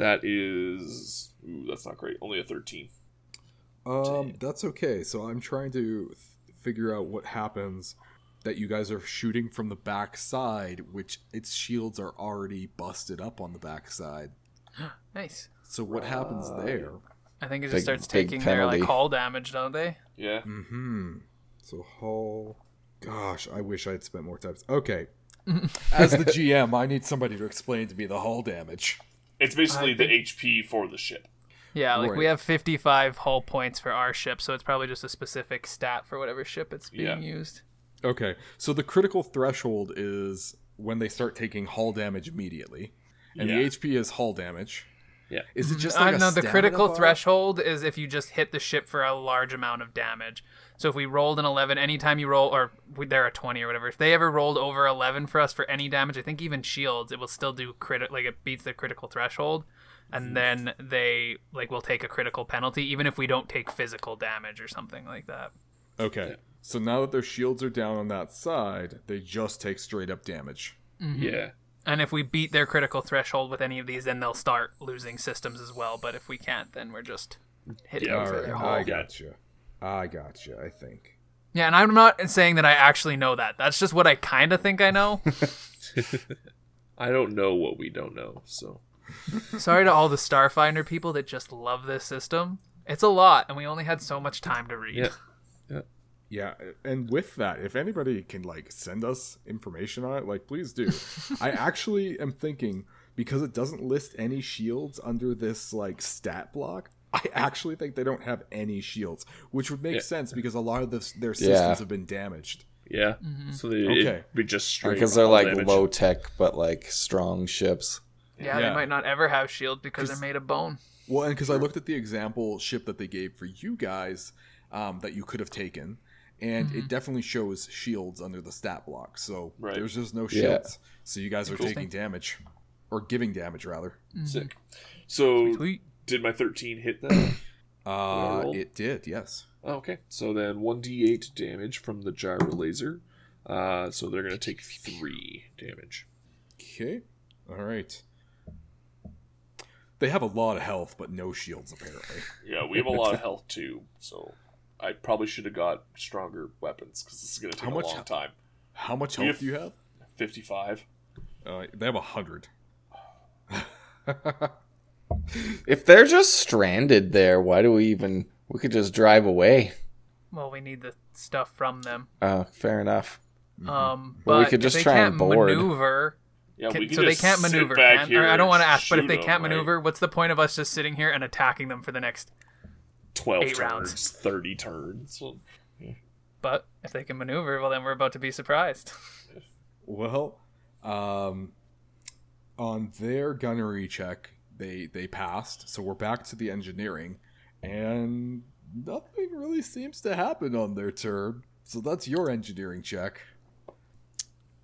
that is ooh, that's not great. Only a thirteen. Um, that's okay. So I'm trying to th- figure out what happens that you guys are shooting from the back side, which its shields are already busted up on the back side. Nice. So what happens there? I think it just Big- starts taking their like hull damage, don't they? Yeah. Mm-hmm. So hull. Gosh, I wish I'd spent more time. Okay. As the GM, I need somebody to explain to me the hull damage. It's basically I the HP for the ship. Yeah, like we have 55 hull points for our ship, so it's probably just a specific stat for whatever ship it's being Yeah. used. Okay, so the critical threshold is when they start taking hull damage immediately, and Yeah. the HP is hull damage. Yeah. Is it just Uh, like a no, the critical bar? threshold is if you just hit the ship for a large amount of damage. So if we rolled an 11, anytime you roll, or we- they're a 20 or whatever, if they ever rolled over 11 for us for any damage, I think even shields, it will still do crit, like it beats the critical threshold, and then they like will take a critical penalty, even if we don't take physical damage or something like that. Okay, so now that their shields are down on that side, they just take straight up damage. Yeah. And if we beat their critical threshold with any of these, then they'll start losing systems as well. But if we can't, then we're just hitting Yeah, them for All their right, hull. I gotcha. I gotcha. I think. Yeah, and I'm not saying that I actually know that. That's just what I kind of think I know. I don't know what we don't know, so Sorry to all the Starfinder people that just love this system. It's a lot, and we only had so much time to read. yeah. Yeah. Yeah, and with that, if anybody can like send us information on it, like please do. I actually am thinking because it doesn't list any shields under this like stat block. I actually think they don't have any shields, which would make Yeah. sense because a lot of this, their systems Yeah. have been damaged. Yeah. Mm-hmm. So they, Okay. it'd be just straight Because they're like damage. low tech, but like strong ships. Yeah, Yeah. they might not ever have shield because they're made of bone. Well, and because I looked at the example ship that they gave for you guys um, that you could have taken, and it definitely shows shields under the stat block. So Right. there's just no Yeah. shields. So you guys are taking damage, or giving damage rather. Sick. So Sweet. did my 13 hit then? Uh, it did, yes. Oh, okay. So then 1d8 damage from the gyro laser. Uh, so they're going to take 3 damage. Okay, all right. They have a lot of health, but no shields apparently. Yeah, we have a lot of health too. So I probably should have got stronger weapons because this is going to take How a much- long time. How much We health have- do you have? 55. Uh, they have a hundred. If they're just stranded there, why do we even? We could just drive away. Well, we need the stuff from them. Oh, fair enough. Um, but Well, we could just they try can't and board. maneuver, Yeah, can- we can so they just can't maneuver. back can- here I don't want to ask, but if they can't right? maneuver, what's the point of us just sitting here and attacking them for the next? 12 Eight turns, rounds. 30 turns. But if they can maneuver, well, then we're about to be surprised. Well, um, on their gunnery check, they they passed. So we're back to the engineering, and nothing really seems to happen on their turn. So that's your engineering check.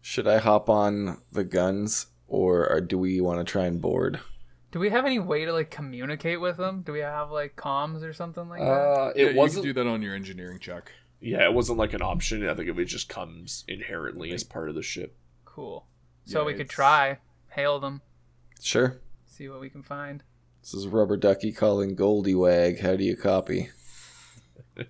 Should I hop on the guns, or, or do we want to try and board? Do we have any way to like communicate with them? Do we have like comms or something like that? Uh, it you wasn't can do that on your engineering check. Yeah, it wasn't like an option. I think it just comes inherently as part of the ship. Cool. So Yeah, we could try hail them, Sure. see what we can find. This is Rubber Ducky calling Goldie Wag. How do you copy?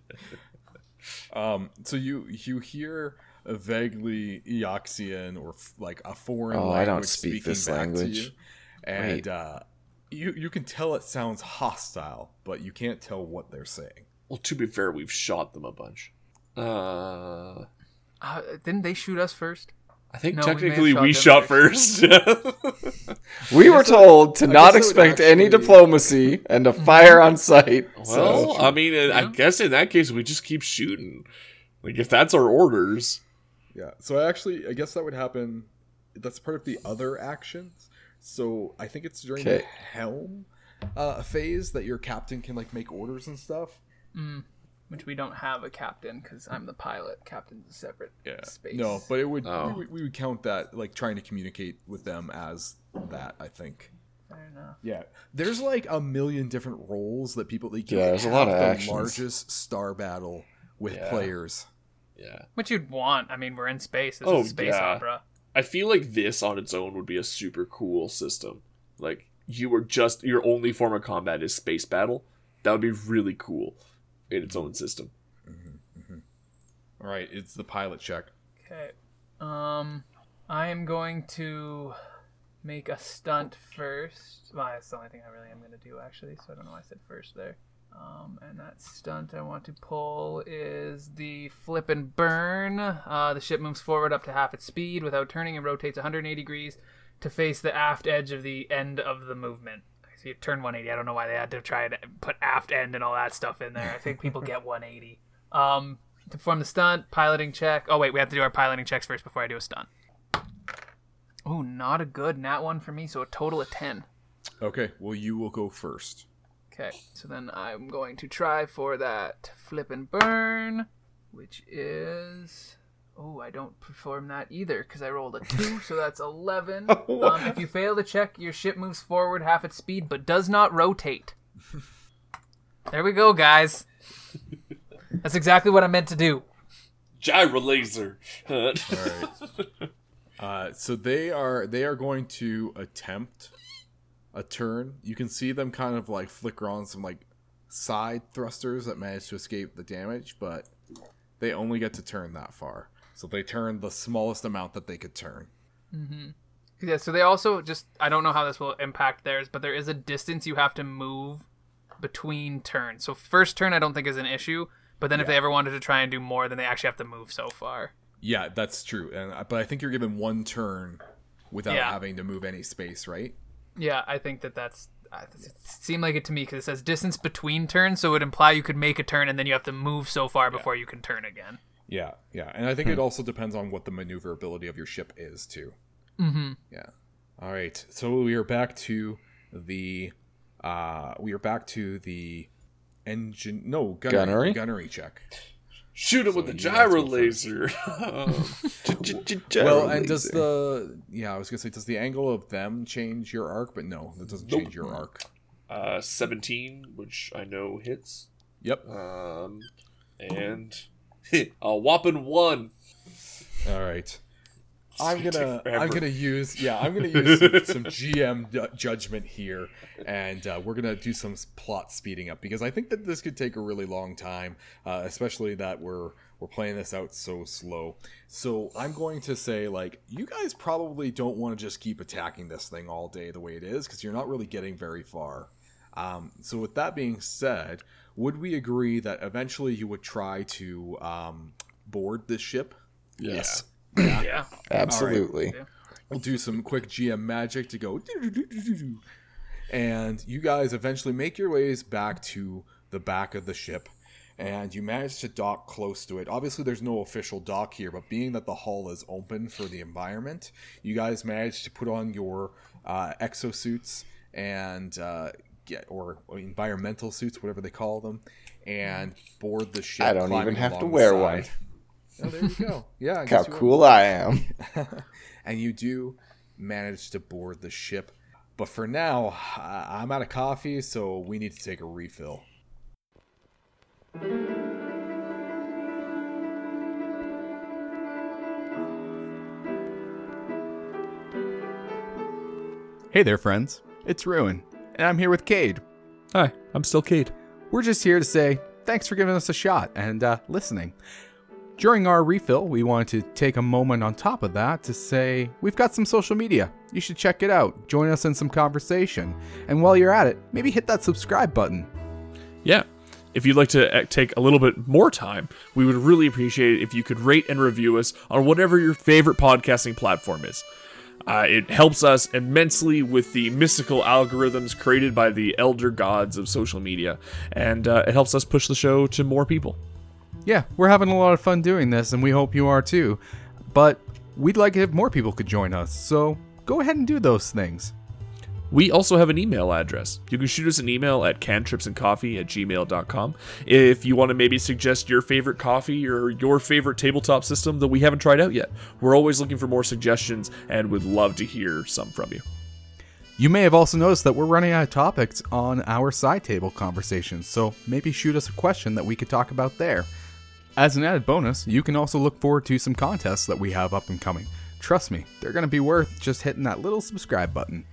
Um, so you you hear a vaguely Eoxian or f- like a foreign Oh, language I don't speak speaking this back language. To you, and Wait. uh, you you can tell it sounds hostile, but you can't tell what they're saying. Well, to be fair, we've shot them a bunch. Uh, Uh, didn't they shoot us first? I think No, we technically shot we shot first. first. We were told to not guess it would expect any diplomacy and to fire on sight. well, So- I mean, I guess in that case we just keep shooting. Like if that's our orders. Yeah. So I actually, I guess that would happen. That's part of the other actions. So I think it's during the helm uh, phase that your captain can like make orders and stuff. Which we don't have a captain because I'm the pilot. Captain's a separate space. No, but it would Oh. we, would- we would count that like trying to communicate with them as that. I think. Fair enough. Yeah, there's like a million different roles that people. Like, you Yeah, there's a lot of the actions. largest star battle with Yeah. players. Yeah. Which you'd want. I mean, we're in space. This Oh, is a space yeah. opera. I feel like this on its own would be a super cool system. Like you were just your only form of combat is space battle. That would be really cool in its own system. All right, it's the pilot check. Okay. Um, I am going to make a stunt first. Well, that's the only thing I really am going to do, actually. So I don't know why I said first there. Um, and that stunt I want to pull is the flip and burn. Uh, the ship moves forward up to half its speed without turning and rotates 180 degrees to face the aft edge of the end of the movement. So you turn 180. I don't know why they had to try to put aft end and all that stuff in there. I think people get 180. Um, to perform the stunt, piloting check. Oh wait, we have to do our piloting checks first before I do a stunt. Oh, not a good nat one for me. So a total of 10. Okay, well you will go first. Okay, so then I'm going to try for that flip and burn, which is. Oh, I don't perform that either because I rolled a 2, so that's 11. Um, if you fail the check, your ship moves forward half its speed but does not rotate. There we go, guys. That's exactly what I meant to do. Gyro laser. All right. Uh, so they are they are going to attempt a turn. You can see them kind of like flicker on some like side thrusters that manage to escape the damage, but they only get to turn that far. So they turn the smallest amount that they could turn. Mm-hmm. Yeah, so they also just I don't know how this will impact theirs, but there is a distance you have to move between turns. So first turn I don't think is an issue, But then if they ever wanted to try and do more, then they actually have to move so far. Yeah, that's true. And but I think you're given one turn without Yeah. having to move any space, right? Yeah, I think that that's. uh, It seemed like it to me because it says distance between turns, so it would imply you could make a turn and then you have to move so far before you can turn again. Yeah, yeah, and I think it also depends on what the maneuverability of your ship is too. Mm-hmm. Yeah. All right, so we are back to the, uh, we are back to the engine. No, gunnery, Gunnery? gunnery check. Shoot him with the gyro laser. Well, and does the yeah, I was gonna say, does the angle of them change your arc? But no, that doesn't change your arc. uh, 17, which I know hits. Yep. Um, and a whopping one. All right. I'm gonna gonna take forever. I'm gonna use yeah I'm gonna use some, some GM ju- judgment here, and uh, we're gonna do some plot speeding up because I think that this could take a really long time, uh, especially that we're we're playing this out so slow. So I'm going to say like you guys probably don't want to just keep attacking this thing all day the way it is because you're not really getting very far. Um, so with that being said, would we agree that eventually you would try to um, board this ship? yes, Yeah. absolutely. We'll do some quick GM magic to go. And you guys eventually make your ways back to the back of the ship. And you manage to dock close to it. Obviously, there's no official dock here, but being that the hull is open for the environment, you guys manage to put on your uh, exosuits and uh, get or environmental suits, whatever they call them, and board the ship. I don't even climbing have to wear one. Oh, there you go. Yeah, I how cool I am. and you do manage to board the ship. But for now, I- I'm out of coffee, so we need to take a refill. Hey there, friends. It's Ruin, and I'm here with Cade. Hi, I'm still Cade. We're just here to say thanks for giving us a shot and uh, listening. During our refill, we wanted to take a moment on top of that to say we've got some social media. You should check it out, join us in some conversation, and while you're at it, maybe hit that subscribe button. Yeah. If you'd like to uh, take a little bit more time, we would really appreciate it if you could rate and review us on whatever your favorite podcasting platform is. Uh, it helps us immensely with the mystical algorithms created by the elder gods of social media, and uh, it helps us push the show to more people. Yeah, we're having a lot of fun doing this, and we hope you are too. But we'd like it if more people could join us, so go ahead and do those things. We also have an email address. You can shoot us an email at cantripsandcoffee at gmail.com if you want to maybe suggest your favorite coffee or your favorite tabletop system that we haven't tried out yet. We're always looking for more suggestions and would love to hear some from you. You may have also noticed that we're running out of topics on our side table conversations, so maybe shoot us a question that we could talk about there. As an added bonus, you can also look forward to some contests that we have up and coming. Trust me, they're going to be worth just hitting that little subscribe button.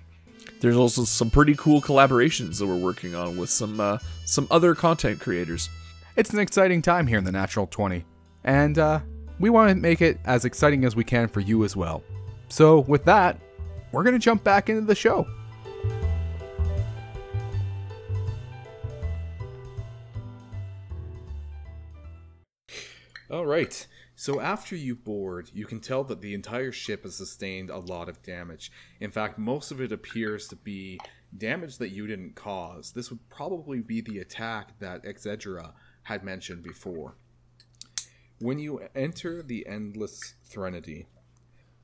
There's also some pretty cool collaborations that we're working on with some uh, some other content creators. It's an exciting time here in the Natural 20, and uh, we want to make it as exciting as we can for you as well. So, with that, we're going to jump back into the show. All right. So after you board, you can tell that the entire ship has sustained a lot of damage. In fact, most of it appears to be damage that you didn't cause. This would probably be the attack that Exedra had mentioned before. When you enter the Endless Threnody,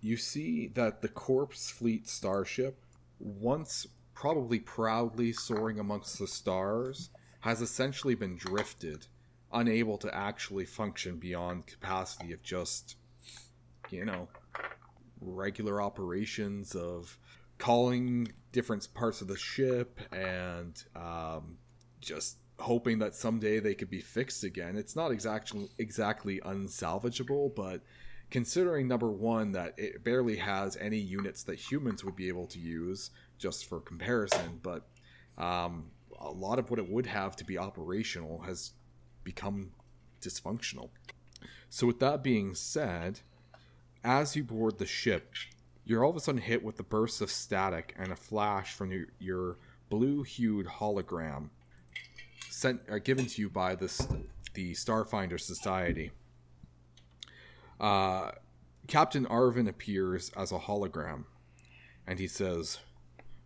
you see that the Corpse Fleet starship, once probably proudly soaring amongst the stars, has essentially been drifted, unable to actually function beyond capacity of just, you know, regular operations of calling different parts of the ship and um, just hoping that someday they could be fixed again. It's not exactly exactly unsalvageable, but considering number one that it barely has any units that humans would be able to use, just for comparison, but um, a lot of what it would have to be operational has become dysfunctional. So, with that being said, as you board the ship, you're all of a sudden hit with the bursts of static and a flash from your, your blue hued hologram sent are given to you by this the Starfinder Society. Uh, Captain Arvin appears as a hologram, and he says,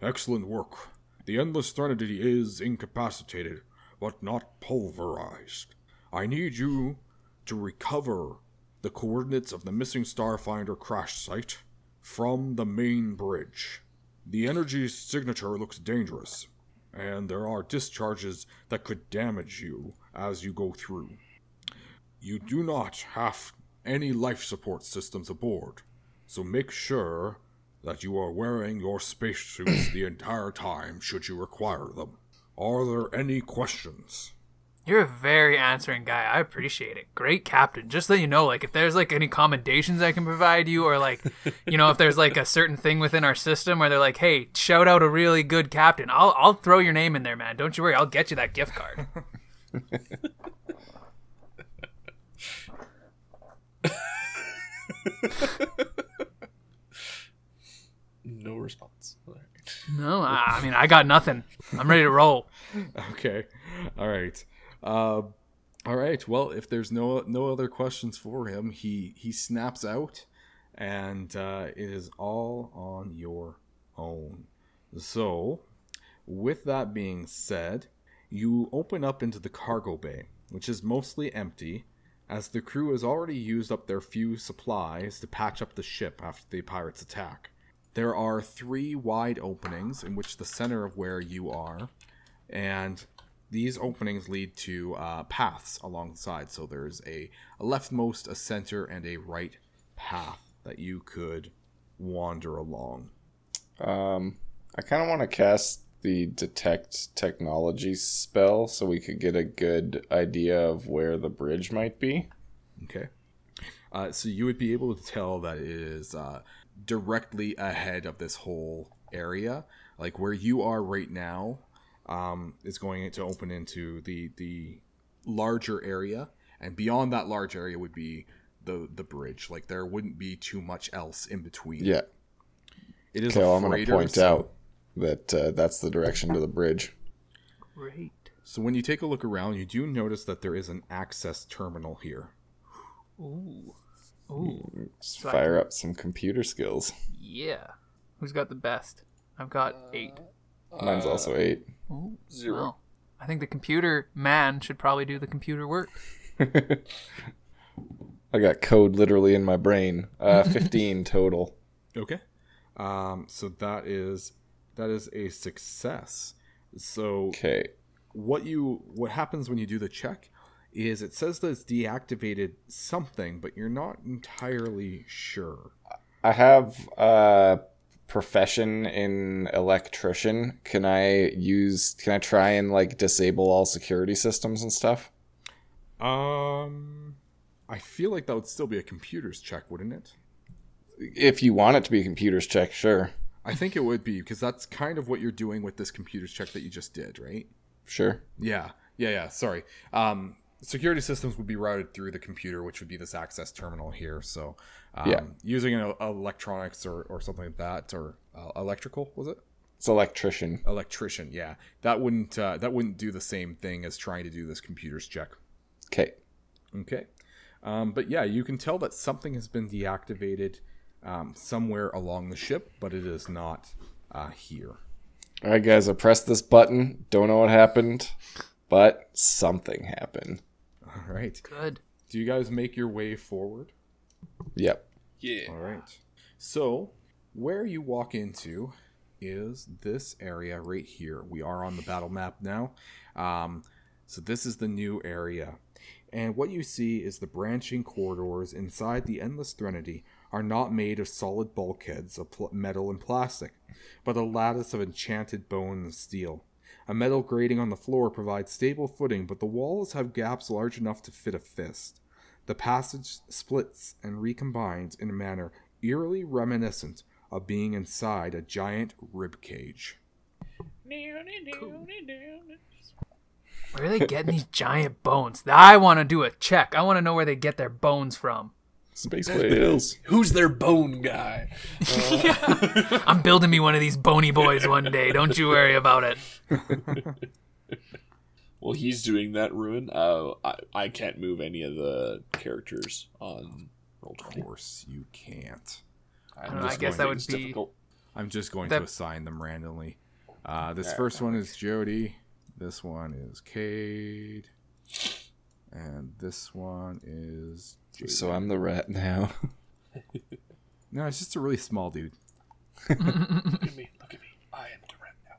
"Excellent work. The Endless Threnody is incapacitated, but not pulverized. I need you to recover the coordinates of the missing Starfinder crash site from the main bridge. The energy signature looks dangerous, and there are discharges that could damage you as you go through. You do not have any life support systems aboard, so make sure that you are wearing your spacesuits the entire time should you require them. Are there any questions? You're a very answering guy. I appreciate it. Great captain. Just so you know, like if there's like any commendations I can provide you, or like, you know, if there's like a certain thing within our system where they're like, "Hey, shout out a really good captain," I'll I'll throw your name in there, man. Don't you worry. I'll get you that gift card. No response. No, I, I mean I got nothing. I'm ready to roll. Okay. All right. Uh, all right. Well, if there's no no other questions for him, he he snaps out, and uh, it is all on your own. So, with that being said, you open up into the cargo bay, which is mostly empty, as the crew has already used up their few supplies to patch up the ship after the pirates' attack. There are three wide openings in which the center of where you are, and these openings lead to uh, paths alongside. So there's a, a leftmost, a center, and a right path that you could wander along. Um, I kind of want to cast the detect technology spell so we could get a good idea of where the bridge might be. Okay. Uh, so you would be able to tell that it is uh, directly ahead of this whole area. Like where you are right now um, is going to open into the the larger area, and beyond that large area would be the the bridge. Like there wouldn't be too much else in between. Yeah. It is Okay, a well, I'm going to point so- out that uh, that's the direction to the bridge. Great. So when you take a look around, you do notice that there is an access terminal here. Ooh. Ooh. Just So I fire up some computer skills. Yeah. Who's got the best? I've got eight. Mine's also eight. Ooh, zero. well, I think the computer man should probably do the computer work. I got code literally in my brain. Uh, 15 total. Okay. Um, so that is that is a success. So Okay. what you what happens when you do the check is it says that it's deactivated something, but you're not entirely sure. I have a profession in electrician. Can I use, can I try and like disable all security systems and stuff? Um, I feel like that would still be a computer's check, wouldn't it? If you want it to be a computer's check, sure. I think it would be because that's kind of what you're doing with this computer's check that you just did, right? Sure. Yeah, yeah, yeah. Sorry. Um, security systems would be routed through the computer, which would be this access terminal here. So, um, Yeah. using an electronics or, or something like that, or uh, electrical was it? It's electrician. Electrician. Yeah, that wouldn't uh, that wouldn't do the same thing as trying to do this computer's check. Okay. Okay. Um, but yeah, you can tell that something has been deactivated um, somewhere along the ship, but it is not uh, here. All right, guys, I pressed this button. Don't know what happened, but something happened. All right. Good. Do you guys make your way forward? Yep. Yeah. All right. So, where you walk into is this area right here. We are on the battle map now. Um, so, this is the new area. And what you see is the branching corridors inside the Endless Threnody are not made of solid bulkheads of pl- metal and plastic, but a lattice of enchanted bone and steel. A metal grating on the floor provides stable footing, but the walls have gaps large enough to fit a fist. The passage splits and recombines in a manner eerily reminiscent of being inside a giant rib cage. Where are they getting these giant bones? I want to do a check. I want to know where they get their bones from. Space whales. Who's their bone guy? Uh, I'm building me one of these bony boys one day. Don't you worry about it. While he's doing that ruin, uh, I, I can't move any of the characters on roll Of twenty. course, you can't. I'm don't know, I guess that would be- difficult. I'm just going That- to assign them randomly. Uh, this Yeah, first one is Jody. This one is Cade. And this one is. Jaden. So I'm the rat now. No, it's just a really small dude. Look at me! Look at me! I am direct now.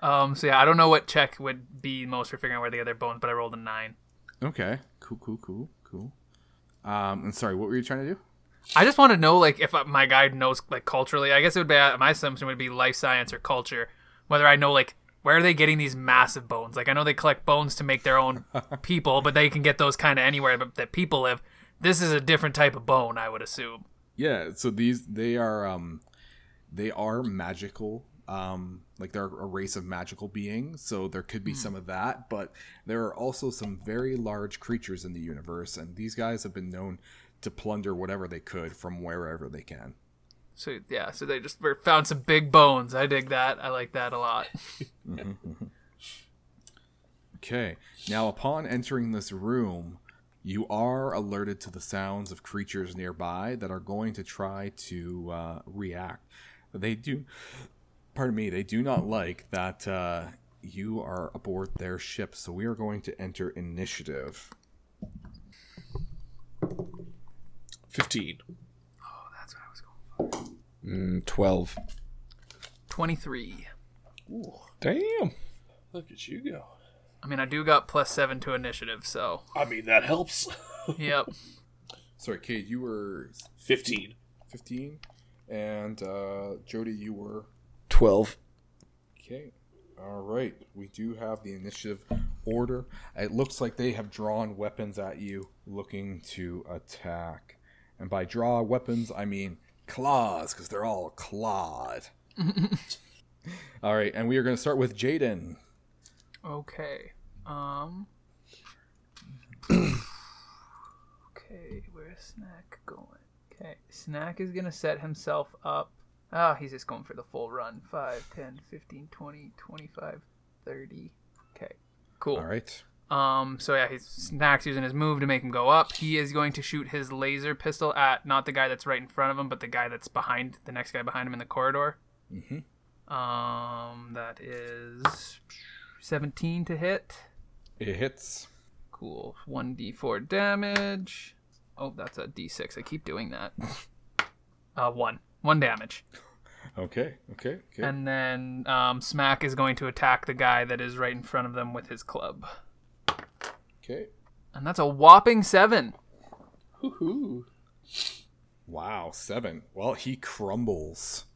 Um, so yeah, I don't know what check would be most for figuring out where the other bones, but I rolled a nine. Okay. Cool, cool, cool, cool. Um, and sorry, what were you trying to do? I just want to know, like, if uh, my guide knows, like, culturally. I guess it would be uh, my assumption would be life science or culture. Whether I know, like, where are they getting these massive bones? Like, I know they collect bones to make their own people, but they can get those kind of anywhere but that people live. This is a different type of bone, I would assume. Yeah, so these they are um they are magical. Um like they're a race of magical beings, so there could be some of that, but there are also some very large creatures in the universe and these guys have been known to plunder whatever they could from wherever they can. So yeah, so they just found some big bones. I dig that. I like that a lot. Okay. Now, upon entering this room, you are alerted to the sounds of creatures nearby that are going to try to uh, react. They do, pardon me, they do not like that uh, you are aboard their ship, so we are going to enter initiative. Fifteen. Oh, That's what I was going. Mm, Twelve. Twenty-three. Ooh. Damn. Look at you go. I mean, I do got plus seven to initiative, so I mean, that helps. yep. Sorry, Kate, you were Fifteen. 15, and uh, Jody, you were Twelve. Okay. All right. We do have the initiative order. It looks like they have drawn weapons at you, looking to attack. And by draw weapons, I mean claws, because they're all clawed. all right. And we are going to start with Jaden. Okay. Um. okay, where's Snack going? Okay, Snack is gonna set himself up. Ah, he's just going for the full run. 5, 10, 15, 20, 25, 30. Okay, cool. All right. Um, so yeah, he's Snack's using his move to make him go up. He is going to shoot his laser pistol at not the guy that's right in front of him, but the guy that's behind the next guy behind him in the corridor. Mm-hmm. Um, that is 17 to hit. It hits. Cool. 1d4 damage. Oh, that's a d6. I keep doing that. Uh, one. One damage. Okay. Okay. Okay. And then um, Smack is going to attack the guy that is right in front of them with his club. okay. And that's a whopping seven. Woohoo. Oh, Wow. Seven. Well, he crumbles.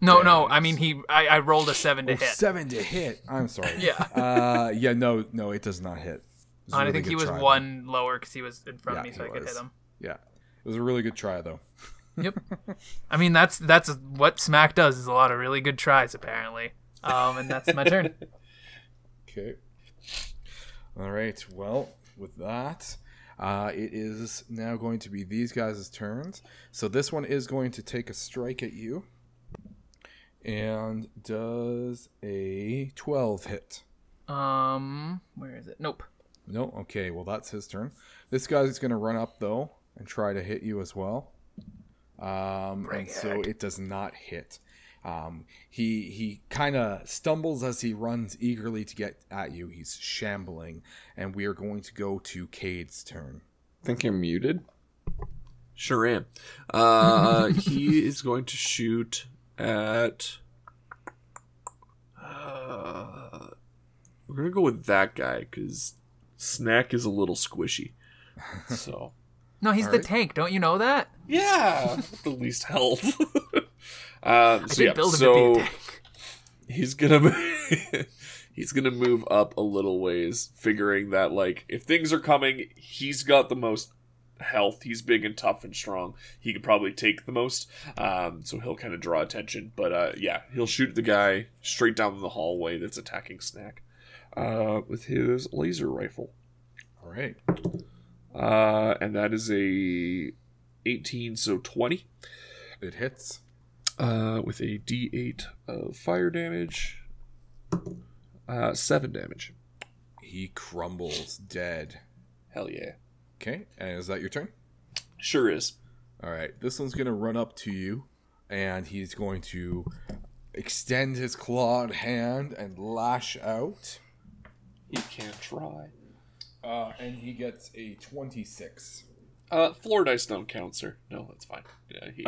No, no. I mean, he. I, I rolled a seven to Oh, hit. seven to hit. I'm sorry. Yeah. uh, yeah. No. No. It does not hit. It was I really think he was try, though. one lower because he was in front of me, so he I could hit him. Yeah. It was a really good try, though. Yep. I mean, that's that's what Smack does. Is a lot of really good tries, apparently. Um, and that's my turn. Okay. All right. Well, with that, uh, it is now going to be these guys' turns. So this one is going to take a strike at you, and does a twelve hit. Um, where is it? Nope. No. Okay. Well, that's his turn. This guy's going to run up though and try to hit you as well. Um, and so it does not hit. Um, he he kind of stumbles as he runs eagerly to get at you. He's shambling, and we are going to go to Cade's turn. think you're muted. Sure am. Uh, he is going to shoot at. Uh, we're gonna go with that guy because Snack is a little squishy. So No, he's the Alright. tank. Don't you know that? yeah, the least health. um, so did yeah, build him so to be a tank. he's gonna move, he's gonna move up a little ways, figuring that like if things are coming, he's got the most health. He's big and tough and strong. He could probably take the most, um, so he'll kind of draw attention. But uh, yeah, he'll shoot the guy straight down the hallway that's attacking Snack uh, with his laser rifle, All right. Uh, and that is a 18, so 20. It hits. uh, with a d8 of fire damage. Uh, seven damage. He crumbles dead. Hell yeah. Okay, and is that your turn? Sure is. All right, this one's gonna run up to you, and he's going to extend his clawed hand and lash out. He can't try. Uh, and he gets a twenty-six. Uh, floor dice don't count, sir. No, that's fine. Yeah, he,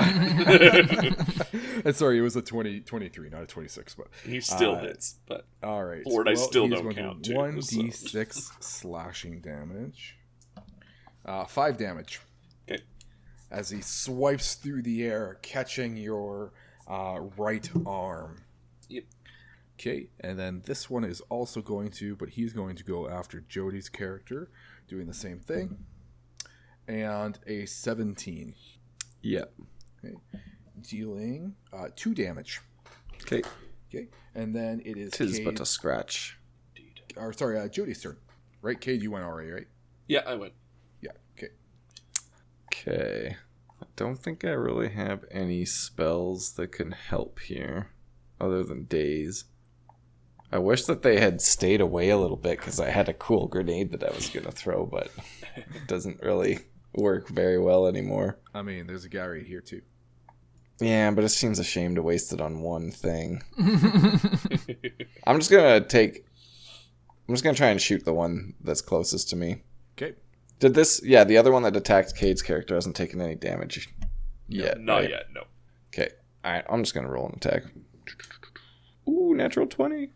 And sorry, it was a 20, 23, not a twenty-six. But he still Uh, hits, but all right, Floor dice still don't going count, too, One d six slashing damage. Uh, five damage. okay. as he swipes through the air, catching your uh, right arm. Yep. Okay, and then this one is also going to, but he's going to go after Jody's character, doing the same thing. And a 17, Yep. dealing uh, two damage. Okay. Okay, and then it is Tis Cade, but a scratch. Indeed. or sorry, uh, Jody's turn. Right, Cade, you went already, right? Yeah, I went. Yeah. Okay. Okay. I don't think I really have any spells that can help here, other than daze. I wish that they had stayed away a little bit because I had a cool grenade that I was gonna throw, but it doesn't really work very well anymore. I mean, there's a guy right here too. Yeah, but it seems a shame to waste it on one thing. I'm just gonna take. I'm just gonna try and shoot the one that's closest to me. Okay. Did this? Yeah, the other one that attacked Cade's character hasn't taken any damage yet. Not right? yet, no. Okay. All right. I'm just gonna roll an attack. Ooh, natural twenty.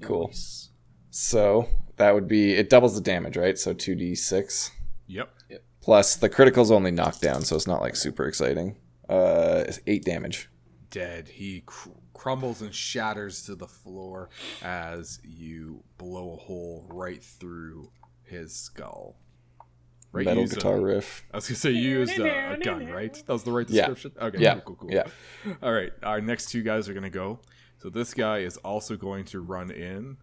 Cool. Nice. So that would be it doubles the damage, right? So two d six Yep. plus the critical's only knockdown, so it's not like super exciting. Uh, it's eight damage. dead. He cr- crumbles and shatters to the floor as you blow a hole right through his skull. Right, Metal used a- guitar riff. I was gonna say you used a, a gun, right? That was the right Yeah. description. Okay, Yeah. cool, cool, cool. Yeah. All right, our next two guys are gonna go. So this guy is also going to run in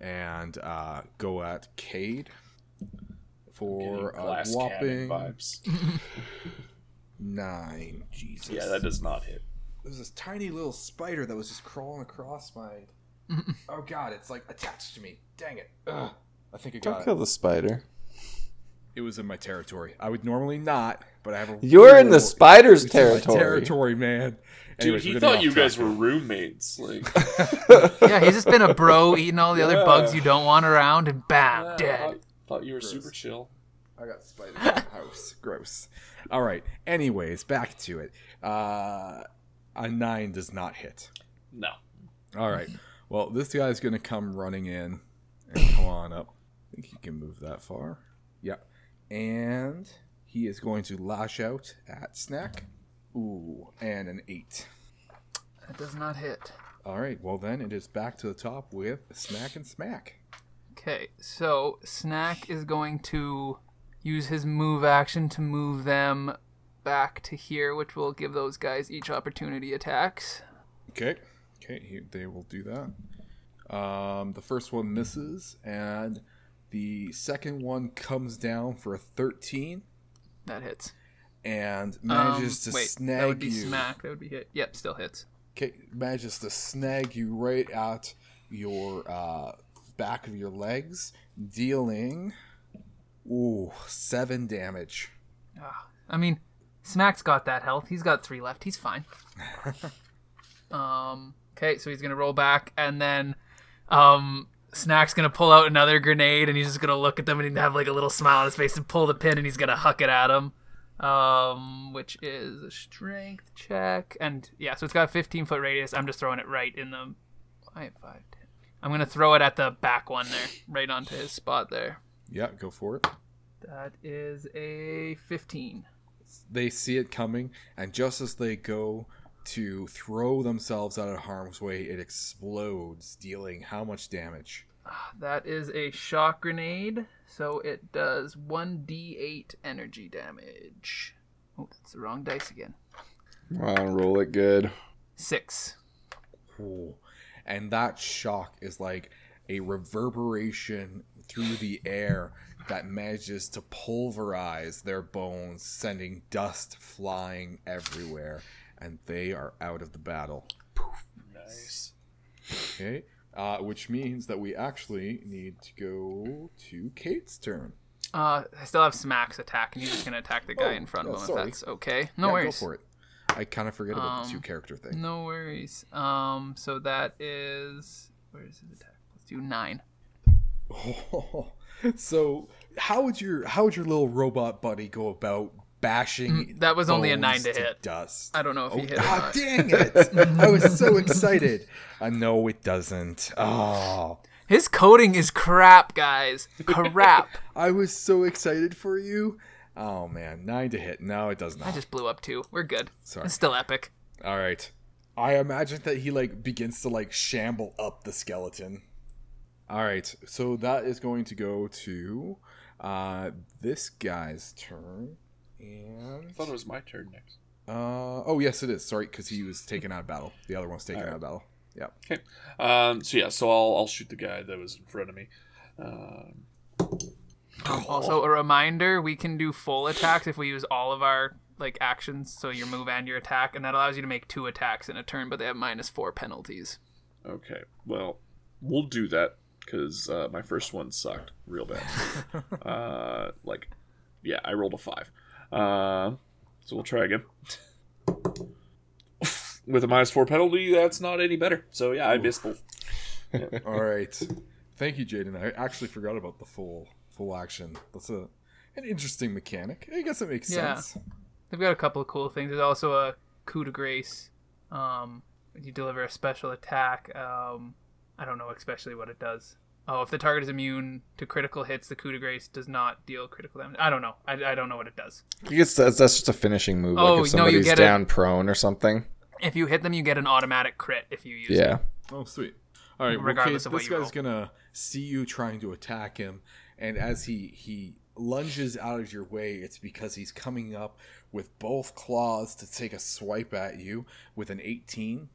and uh, go at Cade for a whopping vibes. nine. Jesus. yeah, that does not hit. There's this tiny little spider that was just crawling across my. oh god, it's like attached to me. Dang it. Ugh. I think I Don't kill it. the spider. It was in my territory. I would normally not, but I have a. You're in the spider's It's in my territory. territory, man. Dude, Anyways, he thought you guys were roommates. Like, yeah, he's just been a bro eating all the other bugs you don't want around, and bam, I dead. thought you were super chill. I got spiders in the house. Gross. All right. Anyways, back to it. Uh, a nine does not hit. No. All right. Well, this guy's going to come running in and come on up. I think he can move that far. Yeah. And he is going to lash out at Snack. Ooh, and an eight. That does not hit. All right. Well, then it is back to the top with Snack and Smack. Okay, so Snack is going to use his move action to move them back to here, which will give those guys each opportunity attacks. Okay. Okay. He, they will do that. Um, the first one misses, and the second one comes down for a 13 That hits. And Um, manages to wait, snag that would be you. smack. That would be hit. Yep, still hits. Okay, manages to snag you right at your uh, back of your legs, dealing ooh seven damage. Ah, I mean, Smack's got that health. He's got three left. He's fine. um. Okay, so he's gonna roll back, and then, um, Snack's gonna pull out another grenade, and he's just gonna look at them and have like a little smile on his face and pull the pin, and he's gonna huck it at him. Um, which is a strength check, and yeah, so it's got a 15 foot radius. I'm just throwing it right in the five, five, ten. I'm gonna throw it at the back one there, right onto his spot there. Yeah, go for it. That is a 15. They see it coming, and just as they go to throw themselves out of harm's way, it explodes, dealing how much damage? That is a shock grenade, so it does 1d8 energy damage. Oh, that's the wrong dice again. Wow, roll it good. Six. Ooh. And that shock is like a reverberation through the air that manages to pulverize their bones, sending dust flying everywhere, and they are out of the battle. Poof. Nice. Okay. Uh, which means that we actually need to go to Cade's turn. Uh, I still have Smack's attack, and he's just gonna attack the guy Oh, in front yeah, of him. sorry. If that's okay. No Yeah, worries. Go for it. I kind of forget about the two character thing. No worries. Um, so that is where is his attack? Let's do nine. so how would your how would your little robot buddy go about bashing? Mm, that was only a nine bones to hit. Dust. I don't know if he hit Ah, not. dang it! I was so excited. I know it doesn't. Oh, His coding is crap, guys. Crap. I was so excited for you. Oh man, nine to hit. No, it does not. I just blew up two. We're good. Sorry. It's still epic. All right. I imagine that he like begins to like shamble up the skeleton. All right. So that is going to go to uh this guy's turn and I thought it was my turn next. uh oh yes it is. Sorry cuz he was taken out of battle. The other one's taken out of battle. Yeah. Okay. Um, so yeah, so I'll I'll shoot the guy that was in front of me. Um, Um, also, a reminder: we can do full attacks if we use all of our like actions, so your move and your attack, and that allows you to make two attacks in a turn, but they have minus four penalties. okay. Well, we'll do that because uh, my first one sucked real bad. uh, like, yeah, I rolled a five. Uh, so we'll try again. With a minus four penalty, that's not any better. So yeah, I missed both. All right. Thank you, Jaden. I actually forgot about the full full action. That's a an interesting mechanic. I guess it makes Yeah. sense. They've got a couple of cool things. There's also a coup de grace. Um, you deliver a special attack. Um, I don't know especially what it does. Oh, if the target is immune to critical hits, the coup de grace does not deal critical damage. I don't know. I, I don't know what it does. I guess that's, that's just a finishing move. Oh, like if no, you get it. down prone or something. If you hit them, you get an automatic crit if you use it. Yeah. Oh, sweet. All right, well, Regardless Cade, of what this you guy's gonna see you trying to attack him, and as he he lunges out of your way, it's because he's coming up with both claws to take a swipe at you with an 18,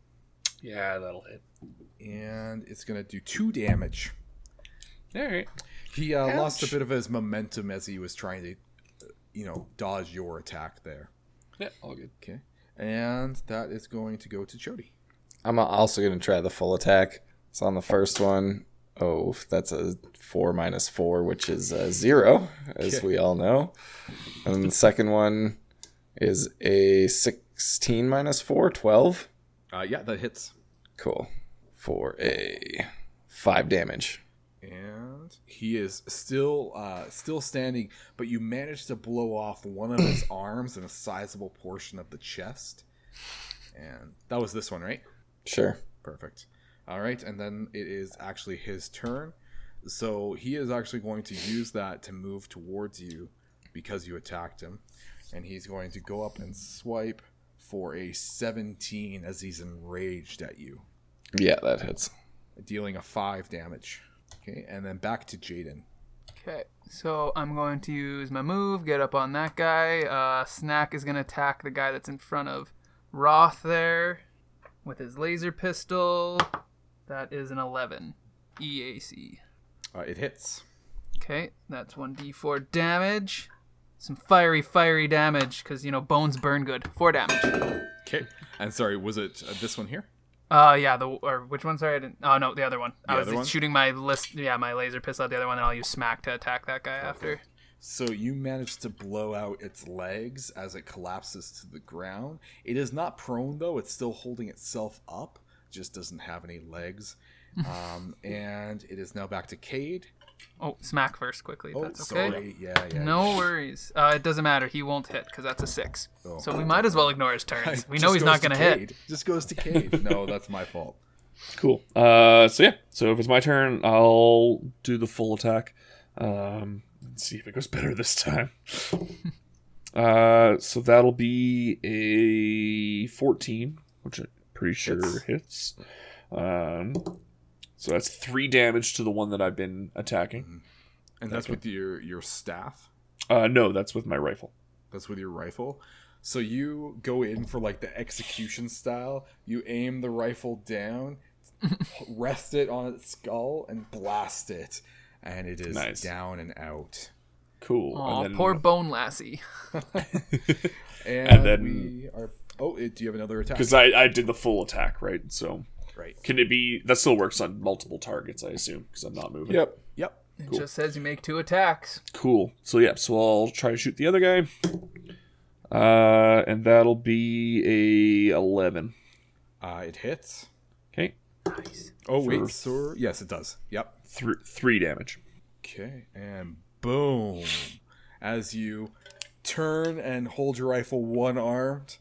Yeah, that'll hit. and it's gonna do two damage. All right. He uh, lost a bit of his momentum as he was trying to, uh, you know, dodge your attack there. Yeah, all good. Okay, and that is going to go to Jody. I'm also going to try the full attack. So on the first one, oh, that's a four minus four, which is a zero, as Okay. we all know. And the second one is a 16 minus four, 12. Uh, yeah, that hits. Cool. For a five damage. He is still uh, still standing, but you managed to blow off one of his arms and a sizable portion of the chest. And that was this one, right? Sure. Perfect. All right, and then it is actually his turn. So he is actually going to use that to move towards you because you attacked him, and he's going to go up and swipe for a 17 as he's enraged at you, Yeah, that hits. dealing a 5 damage. Okay, and then back to Jaden. Okay, so I'm going to use my move, get up on that guy. Uh, Snack is going to attack the guy that's in front of Roth there with his laser pistol. That is an 11 EAC. Uh, it hits. Okay, that's 1d4 damage. Some fiery, fiery damage, because, you know, bones burn good. 4 damage. Okay. And sorry, was it uh, this one here? Uh, yeah, the, or which one? Sorry, I didn't. Oh, no, the other one. I was one? shooting my list, yeah, my laser pistol at the other one, and I'll use Smack to attack that guy after. So you managed to blow out its legs as it collapses to the ground. It is not prone though; it's still holding itself up. Just doesn't have any legs. Um, and it is now back to Cade. Oh, Smack first, quickly. if Oh, that's okay. sorry. Yeah, yeah. No worries. Uh, it doesn't matter. He won't hit because that's a six. Oh. so we might as well ignore his turns. We know he's goes not to going to hit. Just goes to Cade. no, that's my fault. Cool. Uh, so yeah. So if it's my turn, I'll do the full attack. Um, let's see if it goes better this time. uh, so that'll be a fourteen, which I'm pretty sure Hits. hits. Um, so that's three damage to the one that I've been attacking. And that's with your your staff. Uh, no, that's with my rifle. That's with your rifle. So you go in for like the execution style. You aim the rifle down, rest it on its skull, and blast it, and it is Nice. down and out. Cool. Aw, then, poor Bone Lassie. And, then- we are. Oh, do you have another attack? because I, I did the full attack, right? So right. Can it be that still works on multiple targets? I assume because I'm not moving. Yep. Yep. It just says you make two attacks. Cool. So yeah, so I'll try to shoot the other guy. Uh, and that'll be a eleven. Uh, it hits. Okay, Nice. Oh wait, For- so yes, it does. Yep. three three damage. Okay, and boom. As you turn and hold your rifle one armed,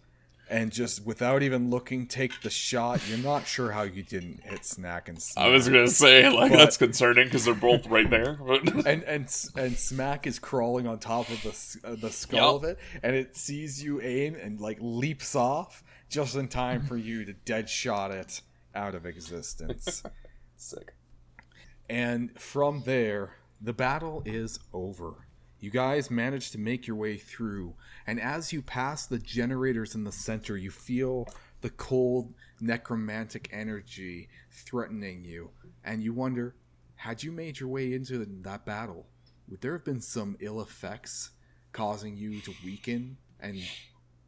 and just without even looking, take the shot. You're not sure how you didn't hit Snack and Snack. I was gonna say like But- that's concerning because they're both right there. And and and Smack is crawling on top of the uh, the skull of it, and it sees you aim and like leaps off just in time for you to dead shot it out of existence. Sick. And from there, the battle is over. You guys manage to make your way through, and as you pass the generators in the center, you feel the cold necromantic energy threatening you, and you wonder had you made your way into that battle, would there have been some ill effects causing you to weaken and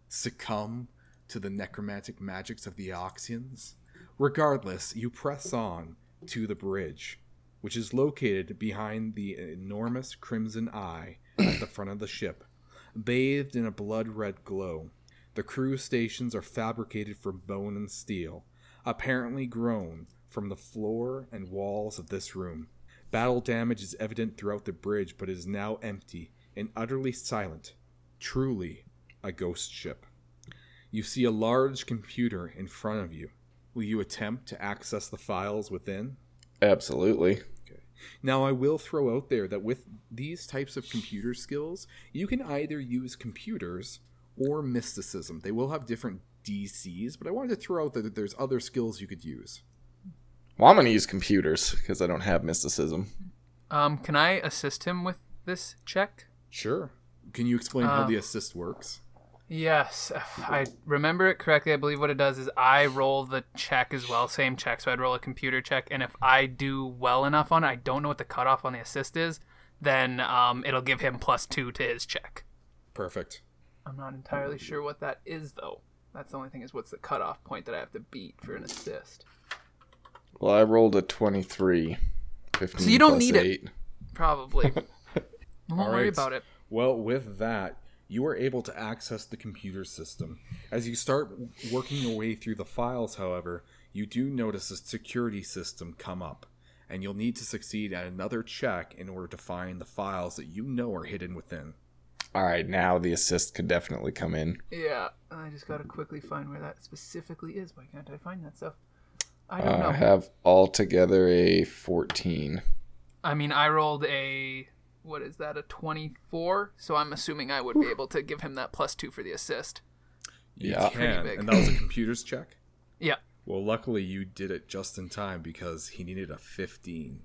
succumb to the necromantic magics of the Eoxians? Regardless, you press on to the bridge, which is located behind the enormous crimson eye at the front of the ship, bathed in a blood red glow. The crew stations are fabricated from bone and steel, apparently grown from the floor and walls of this room. Battle damage is evident throughout the bridge, but is now empty and utterly silent. Truly a ghost ship. You see a large computer in front of you. Will you attempt to access the files within? Absolutely. Okay. Now, I will throw out there that with these types of computer skills, you can either use computers or mysticism. They will have different DCs, but I wanted to throw out that there's other skills you could use. Well, I'm gonna use computers because I don't have mysticism. Um, can I assist him with this check? Sure. Can you explain how Uh, the assist works? Yes, if I remember it correctly. I believe what it does is I roll the check as well, same check. So I'd roll a computer check, and if I do well enough on it, I don't know what the cutoff on the assist is. Then um, it'll give him plus two to his check. Perfect. I'm not entirely sure what that is though. That's the only thing is what's the cutoff point that I have to beat for an assist. Well, I rolled a 23. 15 So you don't plus need it. eight. Probably. Don't All worry right. about it. Well, with that, you are able to access the computer system. As you start working your way through the files, however, you do notice a security system come up, and you'll need to succeed at another check in order to find the files that you know are hidden within. All right, now the assist could definitely come in. Yeah, I just gotta quickly find where that specifically is. Why can't I find that stuff? I don't Uh, know. I have altogether a 14. I mean, I rolled a what is that? A twenty-four. So I'm assuming I would be able to give him that plus two for the assist. You Yeah. can, big. and that was a computer's check. Yeah. Well, luckily you did it just in time because he needed a 15.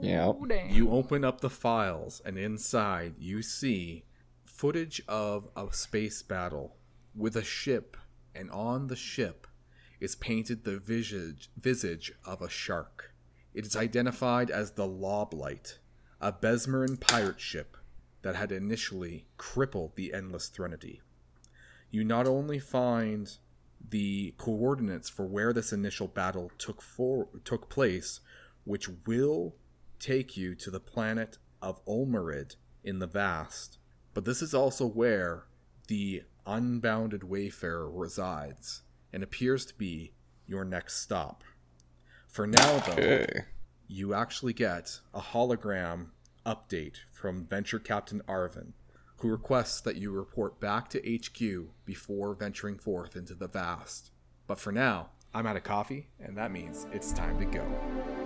Yeah. Ooh. You open up the files, and inside you see footage of a space battle with a ship, and on the ship is painted the visage, visage of a shark. It is identified as the Loblight, a Besmaran pirate ship that had initially crippled the Endless Threnody. You not only find the coordinates for where this initial battle took for took place, which will take you to the planet of Ulmarid in the vast, but this is also where the unbounded wayfarer resides and appears to be your next stop. For now, though, Okay. You actually get a hologram update from Venture Captain Arvin, who requests that you report back to HQ before venturing forth into the vast. But for now, I'm out of coffee, and that means it's time to go.